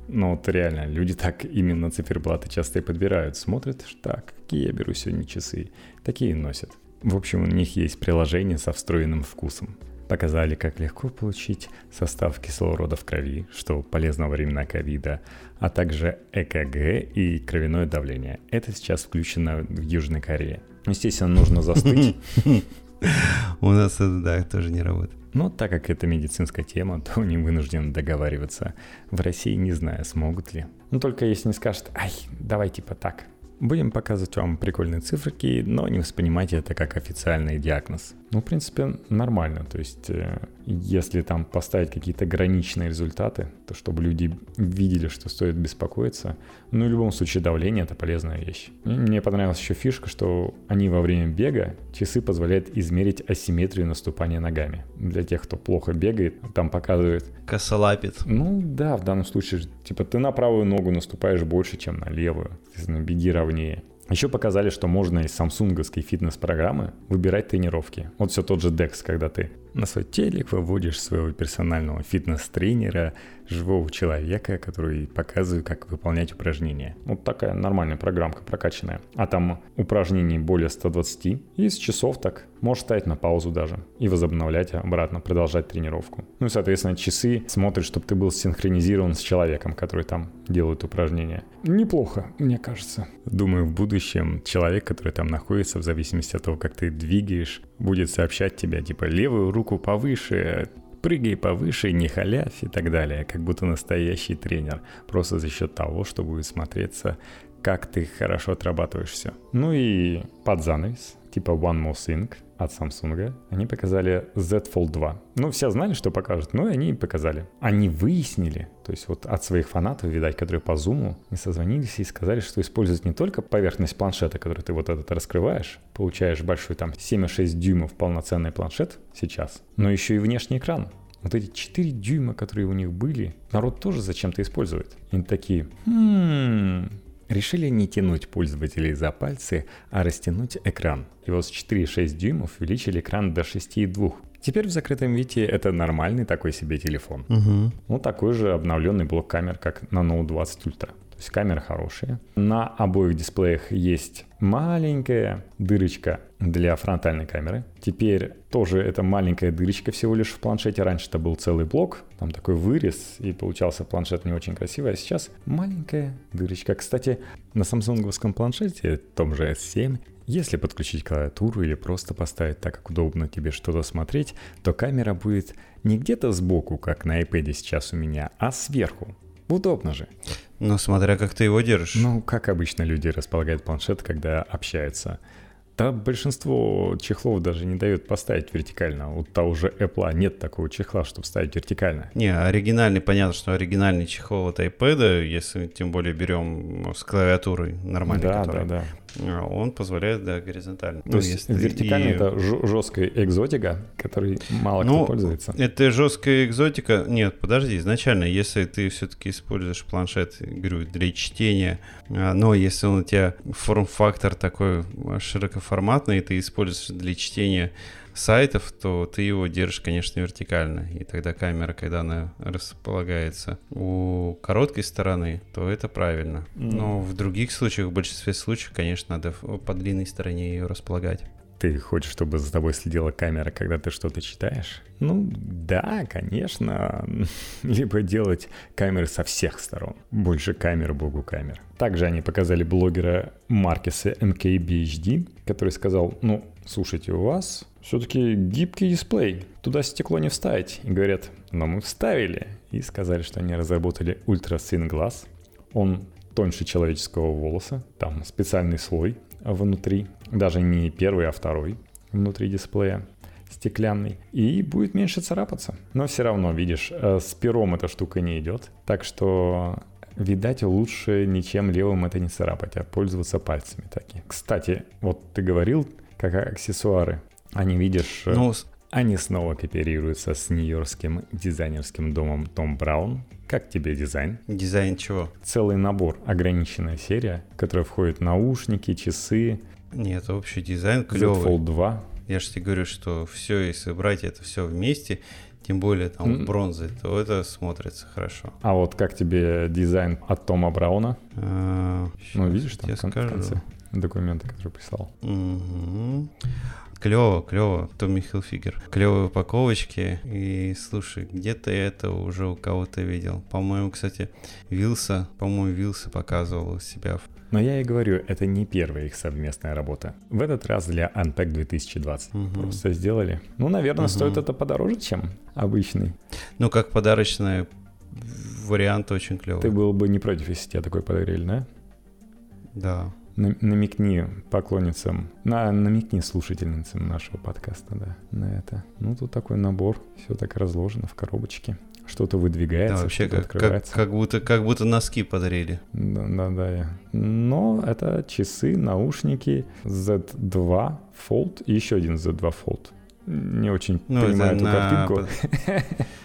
Ну вот реально, люди так именно циферблаты часто и подбирают. Смотрят, так, какие я беру сегодня часы. Такие носят. В общем, у них есть приложение со встроенным вкусом. Показали, как легко получить состав кислорода в крови, что полезно во времена ковида, а также ЭКГ и кровяное давление. Это сейчас включено в Южной Корее. Естественно, нужно застыть. [LAUGHS] У нас это, да, тоже не работает. Но так как это медицинская тема, [LAUGHS] то не вынужден договариваться. В России не знаю, смогут ли. Ну только если не скажут, ай, давай типа так, Будем показывать вам прикольные циферки, но не воспринимайте это как официальный диагноз. Ну, в принципе, нормально. То есть, э, если там поставить какие-то граничные результаты, то чтобы люди видели, что стоит беспокоиться. Ну, в любом случае, давление — это полезная вещь. Мне понравилась еще фишка, что они во время бега, часы позволяют измерить асимметрию наступания ногами. Для тех, кто плохо бегает, там показывает... Косолапит. Ну, да, в данном случае, типа, ты на правую ногу наступаешь больше, чем на левую. Соответственно, беги ровнее. Еще показали, что можно из самсунговской фитнес-программы выбирать тренировки. Вот все тот же DEX, когда ты на свой телек выводишь своего персонального фитнес-тренера, живого человека, который показывает, как выполнять упражнения. Вот такая нормальная программка прокачанная. А там упражнений более 120, и с часов так можешь ставить на паузу даже и возобновлять обратно, продолжать тренировку. Ну и, соответственно, часы смотрят, чтобы ты был синхронизирован с человеком, который там делает упражнения. Неплохо, мне кажется. Думаю, в будущем человек, который там находится, в зависимости от того, как ты двигаешь, будет сообщать тебе, типа, левую руку повыше, прыгай повыше, не халявь и так далее, как будто настоящий тренер, просто за счет того, что будет смотреться, как ты хорошо отрабатываешь все. Ну и под занавес, типа One More Thing от Samsung, они показали Z Fold 2. Ну, все знали, что покажут, но и они показали. Они выяснили, то есть вот от своих фанатов, видать, которые по зуму, не созвонились и сказали, что используют не только поверхность планшета, который ты вот этот раскрываешь, получаешь большой там 7,6 дюймов полноценный планшет сейчас, но еще и внешний экран. Вот эти 4 дюйма, которые у них были, народ тоже зачем-то использует. И они такие, хм, решили не тянуть пользователей за пальцы, а растянуть экран. И вот с 4,6 дюймов увеличили экран до 6,2. Теперь в закрытом виде это нормальный такой себе телефон. Угу. Ну, такой же обновленный блок камер, как на Note 20 Ultra. То есть камеры хорошие. На обоих дисплеях есть маленькая дырочка для фронтальной камеры. Теперь тоже это маленькая дырочка всего лишь в планшете. Раньше это был целый блок, там такой вырез, и получался планшет не очень красивый. А сейчас маленькая дырочка. Кстати, на самсунговском планшете, том же S7, если подключить клавиатуру или просто поставить так, как удобно тебе что-то смотреть, то камера будет не где-то сбоку, как на iPad сейчас у меня, а сверху. Удобно же. Ну, смотря как ты его держишь. Ну, как обычно люди располагают планшет, когда общаются. Да, большинство чехлов даже не дают поставить вертикально. У того же Apple нет такого чехла, чтобы ставить вертикально. Не, оригинальный, понятно, что оригинальный чехол от iPad, если тем более берем с клавиатурой нормальной, да, который, да, да. А, он позволяет, да, горизонтально. То есть вертикально и- это жесткая экзотика, которой мало Ну, кто пользуется. Это жесткая экзотика. Нет, подожди, изначально, если ты все-таки используешь планшет, говорю, для чтения, а, но если он у тебя форм-фактор такой широкоформатный, ты используешь для чтения сайтов, то ты его держишь, конечно, вертикально. И тогда камера, когда она располагается у короткой стороны, то это правильно. Но в других случаях, в большинстве случаев, конечно, надо по длинной стороне ее располагать. Ты хочешь, чтобы за тобой следила камера, когда ты что-то читаешь? Ну, да, конечно. [LAUGHS] Либо делать камеры со всех сторон. Больше камер, богу камер. Также они показали блогера Маркеса MKBHD, который сказал, ну, слушайте, у вас все-таки гибкий дисплей, туда стекло не вставить. И говорят, но мы вставили. И сказали, что они разработали Ultra Thin. Он тоньше человеческого волоса, там специальный слой внутри, даже не первый, а второй внутри дисплея стеклянный, и будет меньше царапаться. Но все равно, видишь, э, с пером эта штука не идет, так что Видать, лучше ничем левым это не царапать, а пользоваться пальцами таки. Кстати, вот ты говорил, как аксессуары. Они, видишь, э, Ну, они снова кооперируются с нью-йоркским дизайнерским домом Том Браун. Как тебе дизайн? дизайн чего? Целый набор, ограниченная серия, в которой входят наушники, часы, Нет, общий дизайн Z клевый. Fold 2. Я же тебе говорю, что все, если брать это все вместе, тем более там М. в бронзе, то это смотрится хорошо. А вот как тебе дизайн от Тома Брауна? А, Ну, видишь, там я в кон- в скажу. конце документа, который прислал. Мгм. Клево, клево, Томми Хилфигер. Клевые упаковочки. И слушай, где-то я это уже у кого-то видел. По-моему, кстати, Вилса, по-моему, Вилса показывал у себя. Но я и говорю, это не первая их совместная работа. В этот раз для Unpack 2020. Мгм. Просто сделали. Ну, наверное, Мгм. стоит это подороже, чем обычный. Ну, как подарочный вариант очень клевый. Ты был бы не против, если тебе такой подогрели, да? Да. На- намекни поклонницам, на, намекни слушательницам нашего подкаста, да, на это. Ну, тут такой набор, все так разложено в коробочке. Что-то выдвигается, Да, вообще что-то как, как, открывается. как будто, как будто носки подарили. Да, да, да. Но это часы, наушники, Z2 Fold и еще один Z2 Fold. Не очень Ну, понимаю эту на, картинку.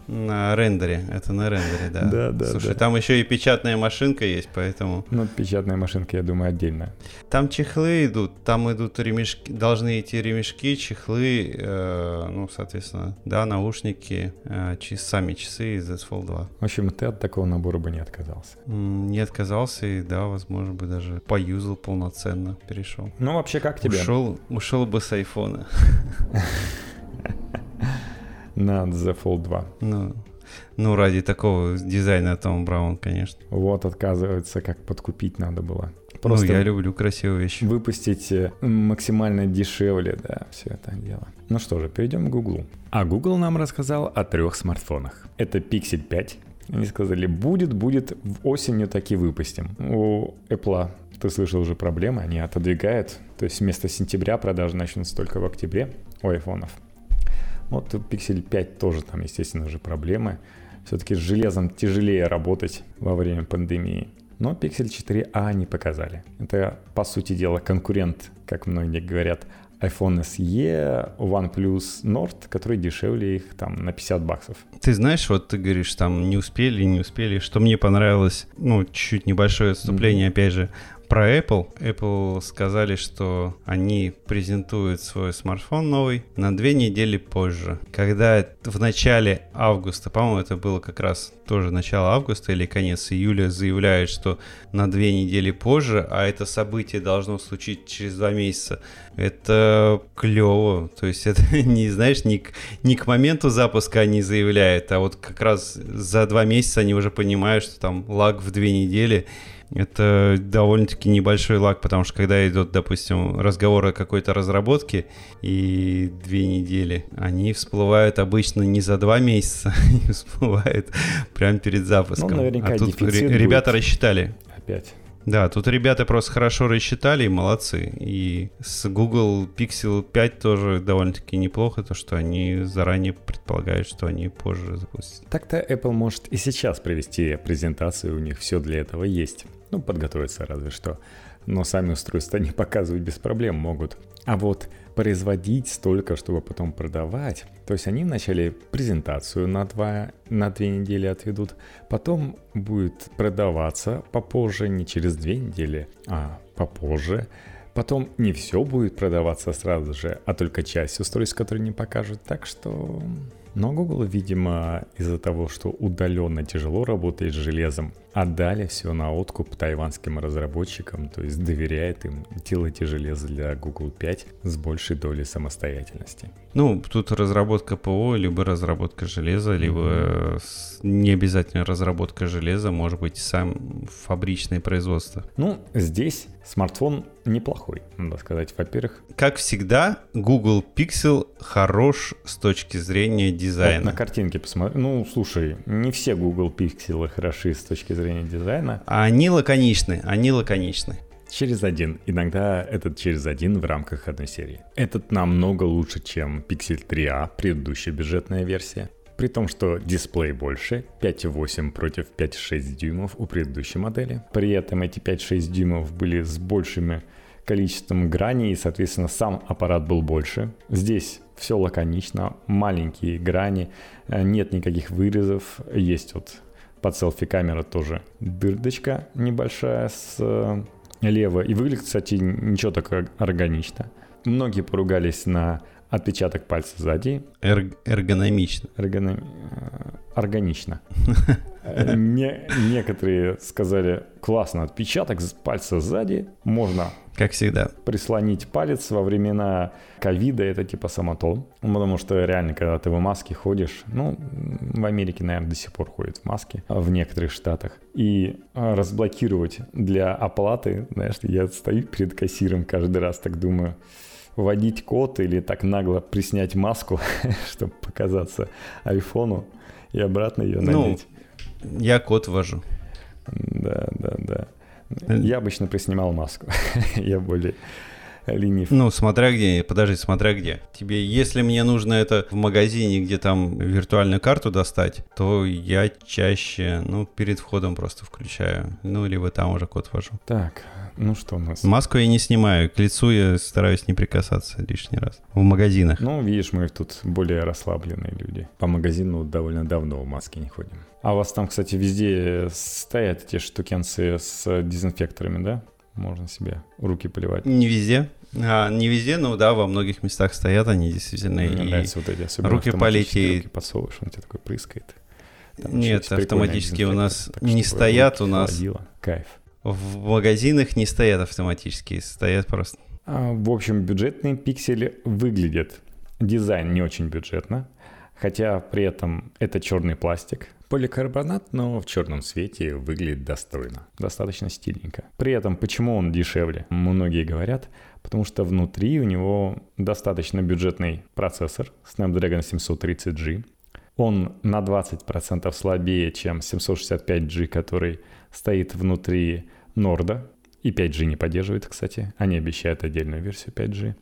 на рендере. Это на рендере, да. Да, да, Слушай, да. там еще и печатная машинка есть, поэтому... Ну, печатная машинка, я думаю, отдельно. Там чехлы идут, там идут ремешки, должны идти ремешки, чехлы, э, ну, соответственно, да, наушники, э, чи- сами часы из Z Fold 2. В общем, ты от такого набора бы не отказался. Не отказался и, да, возможно, бы даже поюзал полноценно, перешел. Ну, вообще, как тебе Ушел, ушел бы с айфона. [LAUGHS] [LAUGHS] на The Fold 2? Ну, ну, ради такого дизайна Том Браун, конечно. Вот, отказывается, как подкупить надо было. Просто Ну, я люблю красивые вещи. выпустить э, максимально дешевле, да, все это дело. Ну что же, перейдем к Гуглу. А Google нам рассказал о трех смартфонах. Это Pixel 5. Они сказали, будет, будет, в осенью таки выпустим. У Apple, ты слышал уже проблемы, они отодвигают. То есть вместо сентября продажи начнутся только в октябре у айфонов. Вот у Pixel 5 тоже там, естественно, же проблемы. Все-таки с железом тяжелее работать во время пандемии. Но Pixel 4a они показали. Это, по сути дела, конкурент, как многие говорят, iPhone SE, OnePlus Nord, которые дешевле их там на 50 баксов. Ты знаешь, вот ты говоришь, там не успели, не успели. Что мне понравилось, ну, чуть небольшое отступление, mm-hmm. опять же, про Apple. Apple сказали, что они презентуют свой смартфон новый на две недели позже. Когда в начале августа, по-моему, это было как раз тоже начало августа или конец июля, заявляют, что на две недели позже, а это событие должно случиться через два месяца. Это клево. То есть это [LAUGHS] не, знаешь, не к, не к моменту запуска они заявляют, а вот как раз за два месяца они уже понимают, что там лаг в две недели, это довольно-таки небольшой лаг, потому что когда идет, допустим, разговор о какой-то разработке и две недели, они всплывают обычно не за два месяца, [LAUGHS] они всплывают прямо перед запуском. Ну, наверняка а тут ребята рассчитали. Опять. Да, тут ребята просто хорошо рассчитали и молодцы. И с Google Pixel 5 тоже довольно-таки неплохо, то что они заранее предполагают, что они позже запустят. Так-то Apple может и сейчас провести презентацию, у них все для этого есть. Ну, подготовиться разве что. Но сами устройства не [LAUGHS] показывать без проблем могут. А вот производить столько, чтобы потом продавать. То есть они вначале презентацию на, два, на две недели отведут, потом будет продаваться попозже, не через две недели, а попозже. Потом не все будет продаваться сразу же, а только часть устройств, которые не покажут. Так что но Google, видимо, из-за того, что удаленно тяжело работает с железом, отдали все на откуп тайванским разработчикам, то есть доверяет им делать железо для Google 5 с большей долей самостоятельности. Ну, тут разработка ПО, либо разработка железа, либо mm-hmm. не обязательно разработка железа, может быть, сам фабричное производство. Ну, здесь смартфон неплохой, надо сказать. Во-первых... Как всегда, Google Pixel хорош с точки зрения дизайна. Вот на картинке посмотри. Ну, слушай, не все Google Pixel хороши с точки зрения дизайна. А они лаконичны, они лаконичны. Через один. Иногда этот через один в рамках одной серии. Этот намного лучше, чем Pixel 3a, предыдущая бюджетная версия. При том, что дисплей больше, 5,8 против 5,6 дюймов у предыдущей модели. При этом эти 5,6 дюймов были с большими количеством граней, и, соответственно, сам аппарат был больше. Здесь все лаконично, маленькие грани, э, нет никаких вырезов, есть вот под селфи камера тоже дырдочка небольшая слева. Э, и выглядит, кстати, ничего так органично. Многие поругались на отпечаток пальца сзади. Эр- эргономично. Эргоном... Э, органично. [LAUGHS] Не, некоторые сказали, классно, отпечаток пальца сзади, можно как всегда. Прислонить палец во времена ковида это типа самотон. Потому что реально, когда ты в маске ходишь, ну, в Америке, наверное, до сих пор ходят в маске, а в некоторых штатах. И а, разблокировать для оплаты, знаешь, я стою перед кассиром каждый раз, так думаю, вводить код или так нагло приснять маску, [LAUGHS] чтобы показаться айфону и обратно ее ну, надеть. Ну, я код ввожу. Да, да, да. Я обычно приснимал маску. [LAUGHS] Я более ленив. Ну, смотря где, подожди, смотря где. Тебе, если мне нужно это в магазине, где там виртуальную карту достать, то я чаще, ну, перед входом просто включаю. Ну, либо там уже код ввожу. Так, ну что у нас? Маску я не снимаю, к лицу я стараюсь не прикасаться лишний раз. В магазинах. Ну, видишь, мы тут более расслабленные люди. По магазину довольно давно в маске не ходим. А у вас там, кстати, везде стоят эти штукенцы с дезинфекторами, да? Можно себе руки поливать. Не везде. А, не везде, но да, во многих местах стоят они действительно. Мне и нравятся вот эти, особенно руки полить и... Руки подсовываешь, он тебе такой прыскает. Там Нет, автоматически у нас не стоят, у нас... Холодило. Кайф. В магазинах не стоят автоматически, стоят просто. А, в общем, бюджетные пиксели выглядят. Дизайн не очень бюджетно, хотя при этом это черный пластик, Поликарбонат, но в черном цвете выглядит достойно, достаточно стильненько. При этом, почему он дешевле? Многие говорят, потому что внутри у него достаточно бюджетный процессор Snapdragon 730G. Он на 20% слабее, чем 765G, который стоит внутри Норда. И 5G не поддерживает, кстати. Они обещают отдельную версию 5G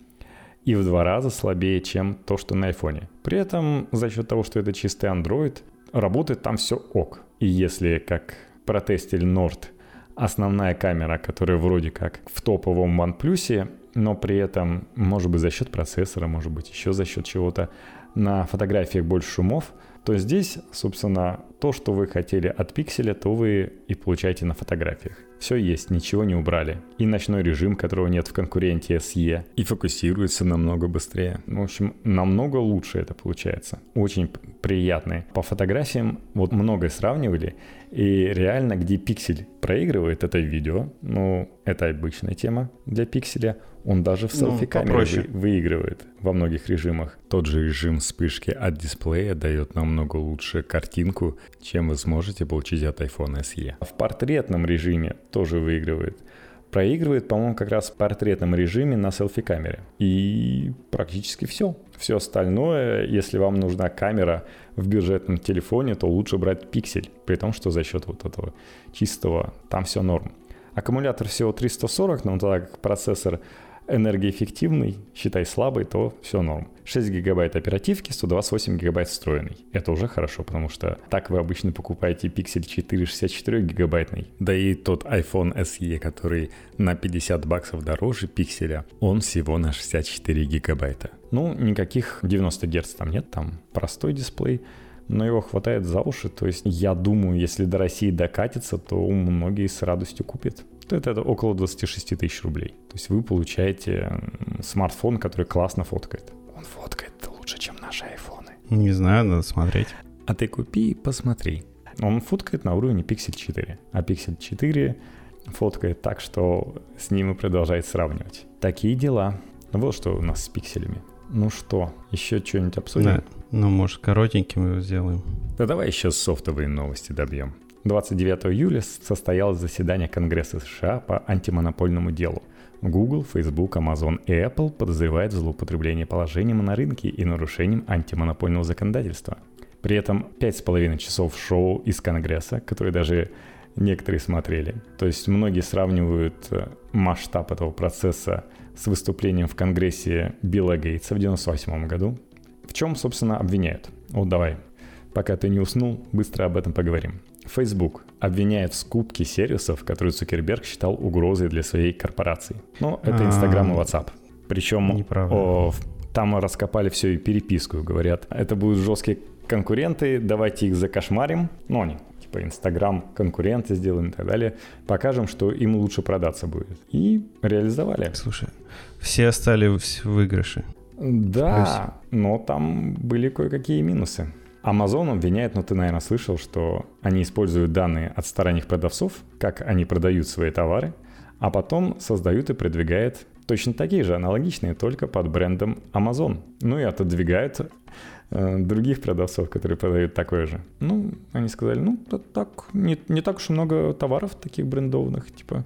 и в два раза слабее, чем то, что на айфоне. При этом за счет того, что это чистый Android, работает там все ок. И если, как протестили Nord, основная камера, которая вроде как в топовом OnePlus, но при этом, может быть, за счет процессора, может быть, еще за счет чего-то, на фотографиях больше шумов, то здесь, собственно, то, что вы хотели от пикселя, то вы и получаете на фотографиях. Все есть, ничего не убрали. И ночной режим, которого нет в конкуренте SE, и фокусируется намного быстрее. В общем, намного лучше это получается. Очень приятный. По фотографиям вот многое сравнивали, и реально, где пиксель проигрывает, это видео. Ну, это обычная тема для пикселя. Он даже в селфи-камере ну, вы, выигрывает во многих режимах. Тот же режим вспышки от дисплея дает намного лучше картинку, чем вы сможете получить от iPhone SE. В портретном режиме тоже выигрывает. Проигрывает, по-моему, как раз в портретном режиме на селфи-камере. И практически все. Все остальное, если вам нужна камера в бюджетном телефоне, то лучше брать пиксель, при том, что за счет вот этого чистого там все норм. Аккумулятор всего 340, но так как процессор энергоэффективный, считай слабый, то все норм. 6 гигабайт оперативки, 128 гигабайт встроенный. Это уже хорошо, потому что так вы обычно покупаете Pixel 4 64 гигабайтный. Да и тот iPhone SE, который на 50 баксов дороже пикселя, он всего на 64 гигабайта. Ну, никаких 90 Гц там нет, там простой дисплей, но его хватает за уши. То есть я думаю, если до России докатится, то многие с радостью купят то это, это около 26 тысяч рублей. То есть вы получаете смартфон, который классно фоткает. Он фоткает лучше, чем наши айфоны. Не знаю, надо смотреть. А ты купи и посмотри. Он фоткает на уровне Pixel 4. А Pixel 4 фоткает так, что с ним и продолжает сравнивать. Такие дела. Вот что у нас с пикселями. Ну что, еще что-нибудь обсудим? Да, ну может коротеньким его сделаем. Да давай еще софтовые новости добьем. 29 июля состоялось заседание Конгресса США по антимонопольному делу. Google, Facebook, Amazon и Apple подозревают в злоупотреблении положением на рынке и нарушением антимонопольного законодательства. При этом 5,5 часов шоу из Конгресса, которые даже некоторые смотрели. То есть многие сравнивают э, масштаб этого процесса с выступлением в Конгрессе Билла Гейтса в 1998 году. В чем, собственно, обвиняют? Вот давай, пока ты не уснул, быстро об этом поговорим. Facebook обвиняет в скупке сервисов, которые Цукерберг считал угрозой для своей корпорации. Ну, это Instagram и WhatsApp. Причем о, там раскопали все и переписку, говорят, это будут жесткие конкуренты, давайте их закошмарим. Ну, они типа Инстаграм конкуренты сделаем и так далее. Покажем, что им лучше продаться будет. И реализовали. Слушай, все остались в выигрыше. Да, но там были кое-какие минусы. Amazon обвиняет, ну ты, наверное, слышал, что они используют данные от сторонних продавцов, как они продают свои товары, а потом создают и продвигают точно такие же, аналогичные, только под брендом Amazon. Ну и отодвигают э, других продавцов, которые продают такое же. Ну, они сказали, ну, так, не, не так уж и много товаров таких брендованных, типа,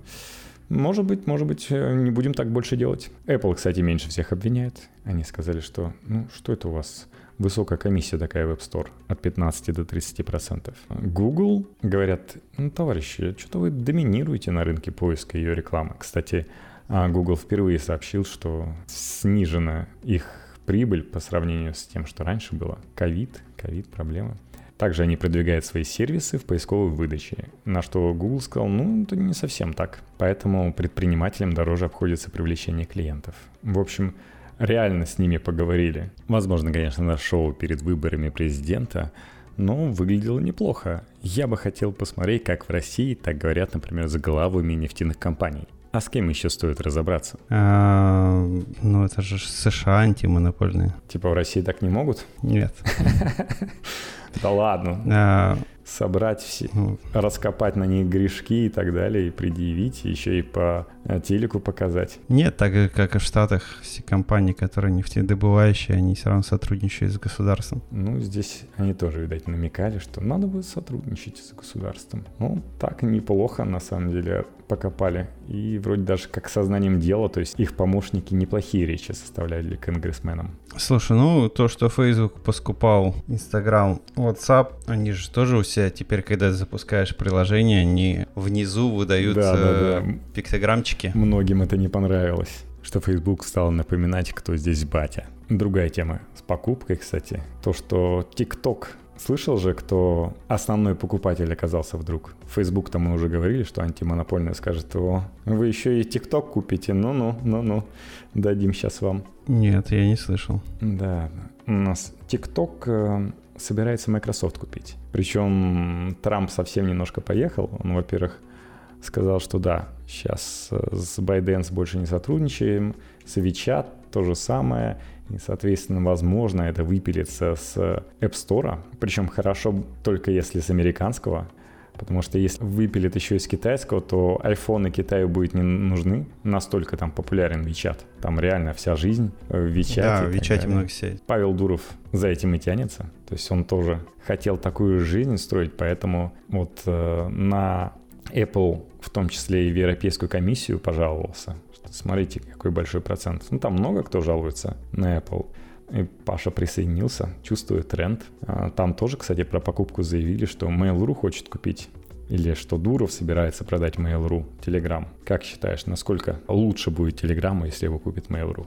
может быть, может быть, э, не будем так больше делать. Apple, кстати, меньше всех обвиняет. Они сказали, что, ну, что это у вас? Высокая комиссия такая в App Store от 15 до 30 процентов. Google говорят, ну, товарищи, что-то вы доминируете на рынке поиска ее рекламы. Кстати, а, Google впервые сообщил, что снижена их прибыль по сравнению с тем, что раньше было. Ковид, ковид, проблемы. Также они продвигают свои сервисы в поисковой выдаче, на что Google сказал, ну, это не совсем так. Поэтому предпринимателям дороже обходится привлечение клиентов. В общем, реально с ними поговорили. Возможно, конечно, на шоу перед выборами президента, но выглядело неплохо. Я бы хотел посмотреть, как в России так говорят, например, с главами нефтяных компаний. А с кем еще стоит разобраться? А, ну, это же США антимонопольные. Типа в России так не могут? Нет. [LAUGHS] Да ладно. Собрать все, ну, раскопать на них грешки и так далее, и предъявить, еще и по э, телеку показать. Нет, так как и в Штатах все компании, которые нефтедобывающие, они все равно сотрудничают с государством. Ну, здесь они тоже, видать, намекали, что надо бы сотрудничать с государством. Ну, так неплохо, на самом деле, покопали. И вроде даже как сознанием дела, то есть их помощники неплохие речи составляли конгрессменам. Слушай, ну то, что Facebook поскупал Instagram, WhatsApp, они же тоже у себя теперь, когда запускаешь приложение, они внизу выдают да, да, да. пиктограммчики. Многим это не понравилось что Facebook стал напоминать, кто здесь батя. Другая тема с покупкой, кстати. То, что TikTok Слышал же, кто основной покупатель оказался вдруг? Facebook-то мы уже говорили, что антимонопольная скажет, о, вы еще и TikTok купите, ну-ну, ну-ну, дадим сейчас вам. Нет, я не слышал. Да, у нас TikTok э, собирается Microsoft купить. Причем Трамп совсем немножко поехал. Он, во-первых, сказал, что да, сейчас э, с ByteDance больше не сотрудничаем, с WeChat то же самое, и, соответственно, возможно, это выпилится с App Store, причем хорошо только если с американского, потому что если выпилит еще из китайского, то айфоны Китаю будет не нужны, настолько там популярен WeChat. Там реально вся жизнь в WeChat. Да, в WeChat много сеть. Павел Дуров за этим и тянется. То есть он тоже хотел такую жизнь строить, поэтому вот э, на Apple, в том числе и в Европейскую комиссию, пожаловался, смотрите, какой большой процент. Ну, там много кто жалуется на Apple. И Паша присоединился, чувствует тренд. А, там тоже, кстати, про покупку заявили, что Mail.ru хочет купить или что Дуров собирается продать Mail.ru, Telegram. Как считаешь, насколько лучше будет Telegram, если его купит Mail.ru?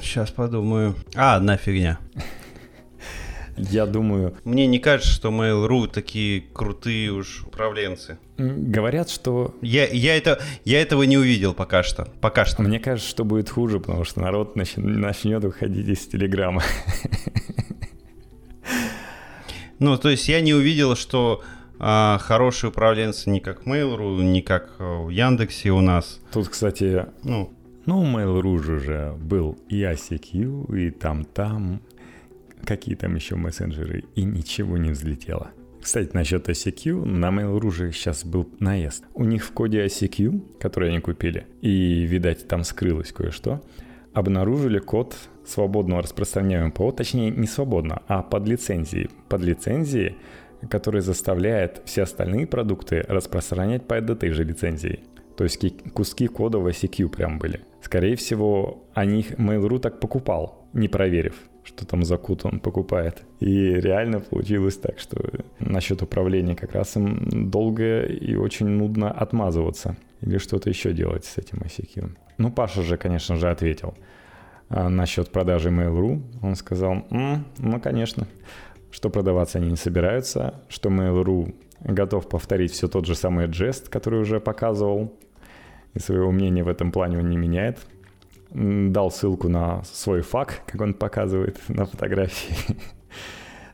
Сейчас подумаю. А, одна фигня. Я думаю... Мне не кажется, что Mail.ru такие крутые уж управленцы. Говорят, что... Я, я, это, я этого не увидел пока что. Пока что. Мне кажется, что будет хуже, потому что народ нач... начнет уходить из Телеграма. Ну, то есть я не увидел, что а, хорошие управленцы не как Mail.ru, не как в Яндексе у нас. Тут, кстати, ну, ну, Mail.ru же был и ICQ, и там-там, какие там еще мессенджеры, и ничего не взлетело. Кстати, насчет ICQ, на Mail.ru же сейчас был наезд. У них в коде ICQ, который они купили, и, видать, там скрылось кое-что, обнаружили код свободного распространяемого ПО, точнее, не свободно, а под лицензией. Под лицензией, который заставляет все остальные продукты распространять по этой же лицензии. То есть куски кода в ICQ прям были. Скорее всего, они их Mail.ru так покупал, не проверив что там за кут он покупает. И реально получилось так, что насчет управления как раз им долго и очень нудно отмазываться. Или что-то еще делать с этим ICQ. Ну, Паша же, конечно же, ответил. А насчет продажи Mail.ru он сказал, М, ну, конечно, что продаваться они не собираются, что Mail.ru готов повторить все тот же самый жест, который уже показывал, и своего мнения в этом плане он не меняет дал ссылку на свой фак, как он показывает [LAUGHS] на фотографии. [LAUGHS]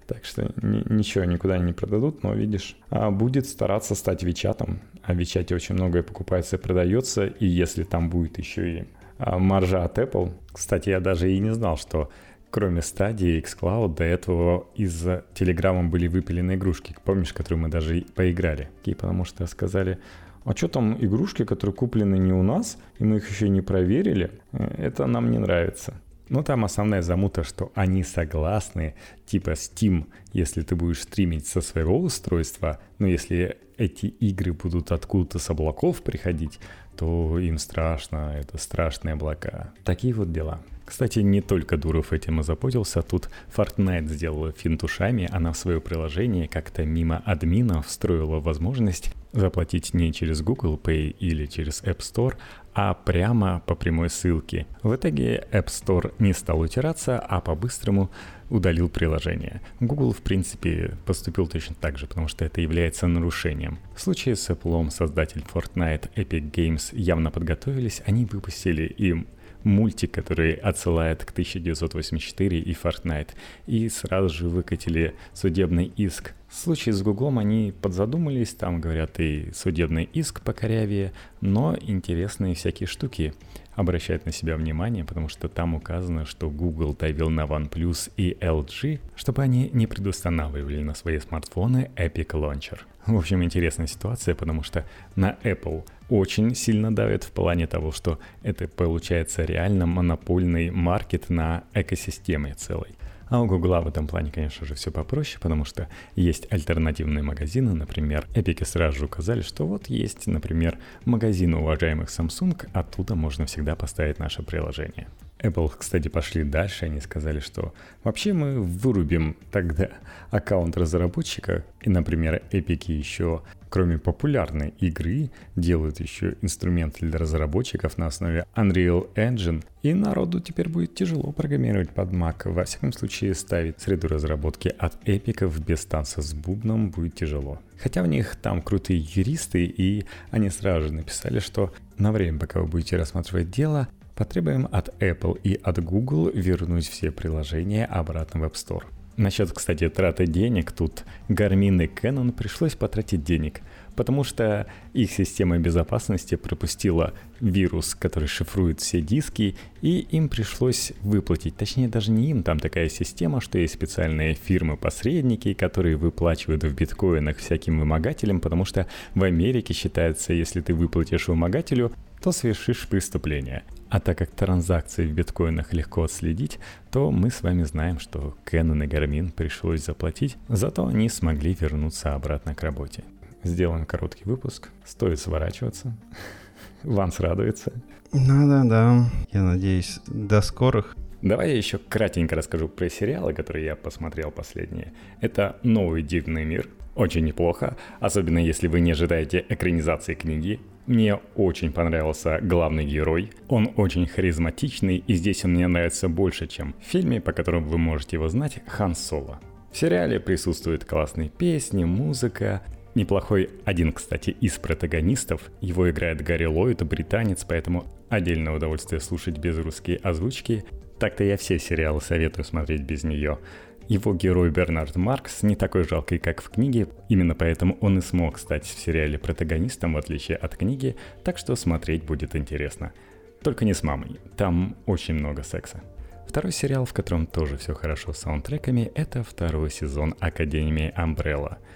Так что ничего никуда не продадут, но видишь, а будет стараться стать Вичатом. А в Вичате очень многое покупается и продается, и если там будет еще и а, маржа от Apple. Кстати, я даже и не знал, что кроме стадии xCloud до этого из Telegram были выпилены игрушки. Помнишь, которые мы даже поиграли? И потому что сказали, а что там игрушки, которые куплены не у нас, и мы их еще не проверили, это нам не нравится. Ну, там основная замута, что они согласны, типа Steam, если ты будешь стримить со своего устройства, но если эти игры будут откуда-то с облаков приходить, то им страшно, это страшные облака. Такие вот дела. Кстати, не только Дуров этим озаботился, тут Fortnite сделала финт ушами, она в свое приложение как-то мимо админа встроила возможность заплатить не через Google Pay или через App Store, а прямо по прямой ссылке. В итоге App Store не стал утираться, а по-быстрому удалил приложение. Google, в принципе, поступил точно так же, потому что это является нарушением. В случае с Apple создатель Fortnite Epic Games явно подготовились, они выпустили им мультик, который отсылает к 1984 и Fortnite, и сразу же выкатили судебный иск. В случае с Гуглом они подзадумались, там, говорят, и судебный иск покорявее, но интересные всякие штуки обращают на себя внимание, потому что там указано, что Google давил на OnePlus и LG, чтобы они не предустанавливали на свои смартфоны Epic Launcher. В общем, интересная ситуация, потому что на Apple очень сильно давит в плане того, что это получается реально монопольный маркет на экосистеме целой. А у Гугла в этом плане, конечно же, все попроще, потому что есть альтернативные магазины, например, Эпики сразу же указали, что вот есть, например, магазин уважаемых Samsung, оттуда можно всегда поставить наше приложение. Apple, кстати, пошли дальше, они сказали, что вообще мы вырубим тогда [LAUGHS] аккаунт разработчика, и, например, Epic еще кроме популярной игры, делают еще инструмент для разработчиков на основе Unreal Engine, и народу теперь будет тяжело программировать под Mac. Во всяком случае, ставить среду разработки от эпиков без танца с бубном будет тяжело. Хотя у них там крутые юристы, и они сразу же написали, что на время, пока вы будете рассматривать дело, потребуем от Apple и от Google вернуть все приложения обратно в App Store. Насчет, кстати, траты денег, тут Garmin и Canon пришлось потратить денег, потому что их система безопасности пропустила вирус, который шифрует все диски, и им пришлось выплатить. Точнее, даже не им, там такая система, что есть специальные фирмы-посредники, которые выплачивают в биткоинах всяким вымогателям, потому что в Америке считается, если ты выплатишь вымогателю, то совершишь преступление. А так как транзакции в биткоинах легко отследить, то мы с вами знаем, что Canon и Garmin пришлось заплатить, зато они смогли вернуться обратно к работе. Сделаем короткий выпуск, стоит сворачиваться. [LAUGHS] Ванс радуется. Надо, да. Я надеюсь, до скорых. Давай я еще кратенько расскажу про сериалы, которые я посмотрел последние. Это «Новый дивный мир». Очень неплохо, особенно если вы не ожидаете экранизации книги. Мне очень понравился главный герой. Он очень харизматичный, и здесь он мне нравится больше, чем в фильме, по которому вы можете его знать, Хан Соло. В сериале присутствуют классные песни, музыка, Неплохой один, кстати, из протагонистов. Его играет Гарри Ллойд, британец, поэтому отдельное удовольствие слушать без русской озвучки. Так-то я все сериалы советую смотреть без нее. Его герой Бернард Маркс не такой жалкий, как в книге, именно поэтому он и смог стать в сериале протагонистом, в отличие от книги, так что смотреть будет интересно. Только не с мамой, там очень много секса. Второй сериал, в котором тоже все хорошо с саундтреками, это второй сезон Академии Umbrella –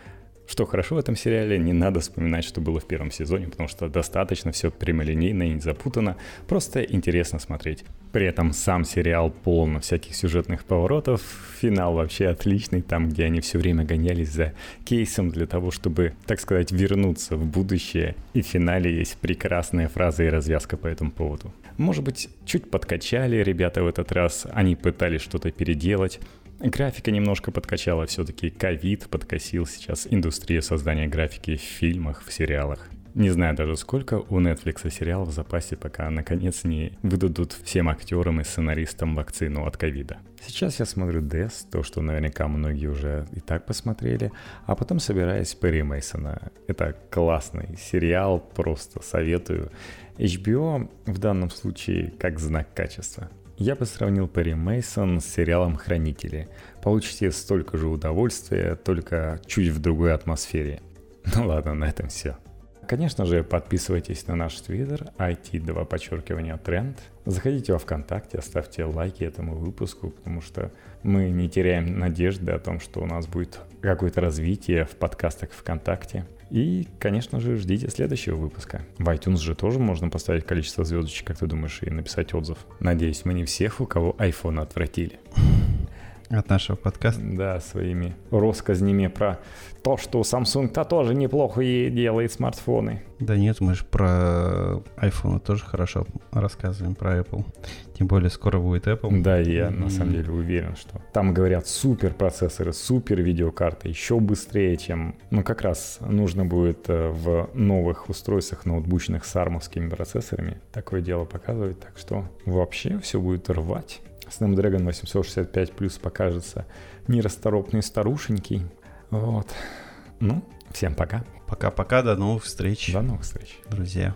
что хорошо в этом сериале, не надо вспоминать, что было в первом сезоне, потому что достаточно все прямолинейно и не запутано, просто интересно смотреть. При этом сам сериал полон всяких сюжетных поворотов, финал вообще отличный, там, где они все время гонялись за кейсом для того, чтобы, так сказать, вернуться в будущее. И в финале есть прекрасная фраза и развязка по этому поводу. Может быть, чуть подкачали ребята в этот раз, они пытались что-то переделать, Графика немножко подкачала, все-таки ковид подкосил сейчас индустрию создания графики в фильмах, в сериалах. Не знаю даже сколько у Netflix сериалов в запасе, пока наконец не выдадут всем актерам и сценаристам вакцину от ковида. Сейчас я смотрю Death, то, что наверняка многие уже и так посмотрели, а потом собираюсь Перри Мейсона. Это классный сериал, просто советую. HBO в данном случае как знак качества. Я бы сравнил Перри Мейсон с сериалом «Хранители». Получите столько же удовольствия, только чуть в другой атмосфере. Ну ладно, на этом все. Конечно же, подписывайтесь на наш твиттер IT2 подчеркивание тренд. Заходите во ВКонтакте, оставьте лайки этому выпуску, потому что мы не теряем надежды о том, что у нас будет какое-то развитие в подкастах ВКонтакте. И, конечно же, ждите следующего выпуска. В iTunes же тоже можно поставить количество звездочек, как ты думаешь, и написать отзыв. Надеюсь, мы не всех, у кого iPhone отвратили. От нашего подкаста? Да, своими россказнями про то, что Samsung-то тоже неплохо и делает смартфоны. Да нет, мы же про iPhone тоже хорошо рассказываем, про Apple. Тем более скоро будет Apple. Да, я mm-hmm. на самом деле уверен, что там говорят супер процессоры, супер видеокарты, еще быстрее, чем... Ну, как раз нужно будет э, в новых устройствах ноутбучных с армовскими процессорами такое дело показывать. Так что вообще все будет рвать. Snapdragon 865 плюс покажется нерасторопной старушенький. Вот. Ну, всем пока. Пока-пока, до новых встреч. До новых встреч. Друзья.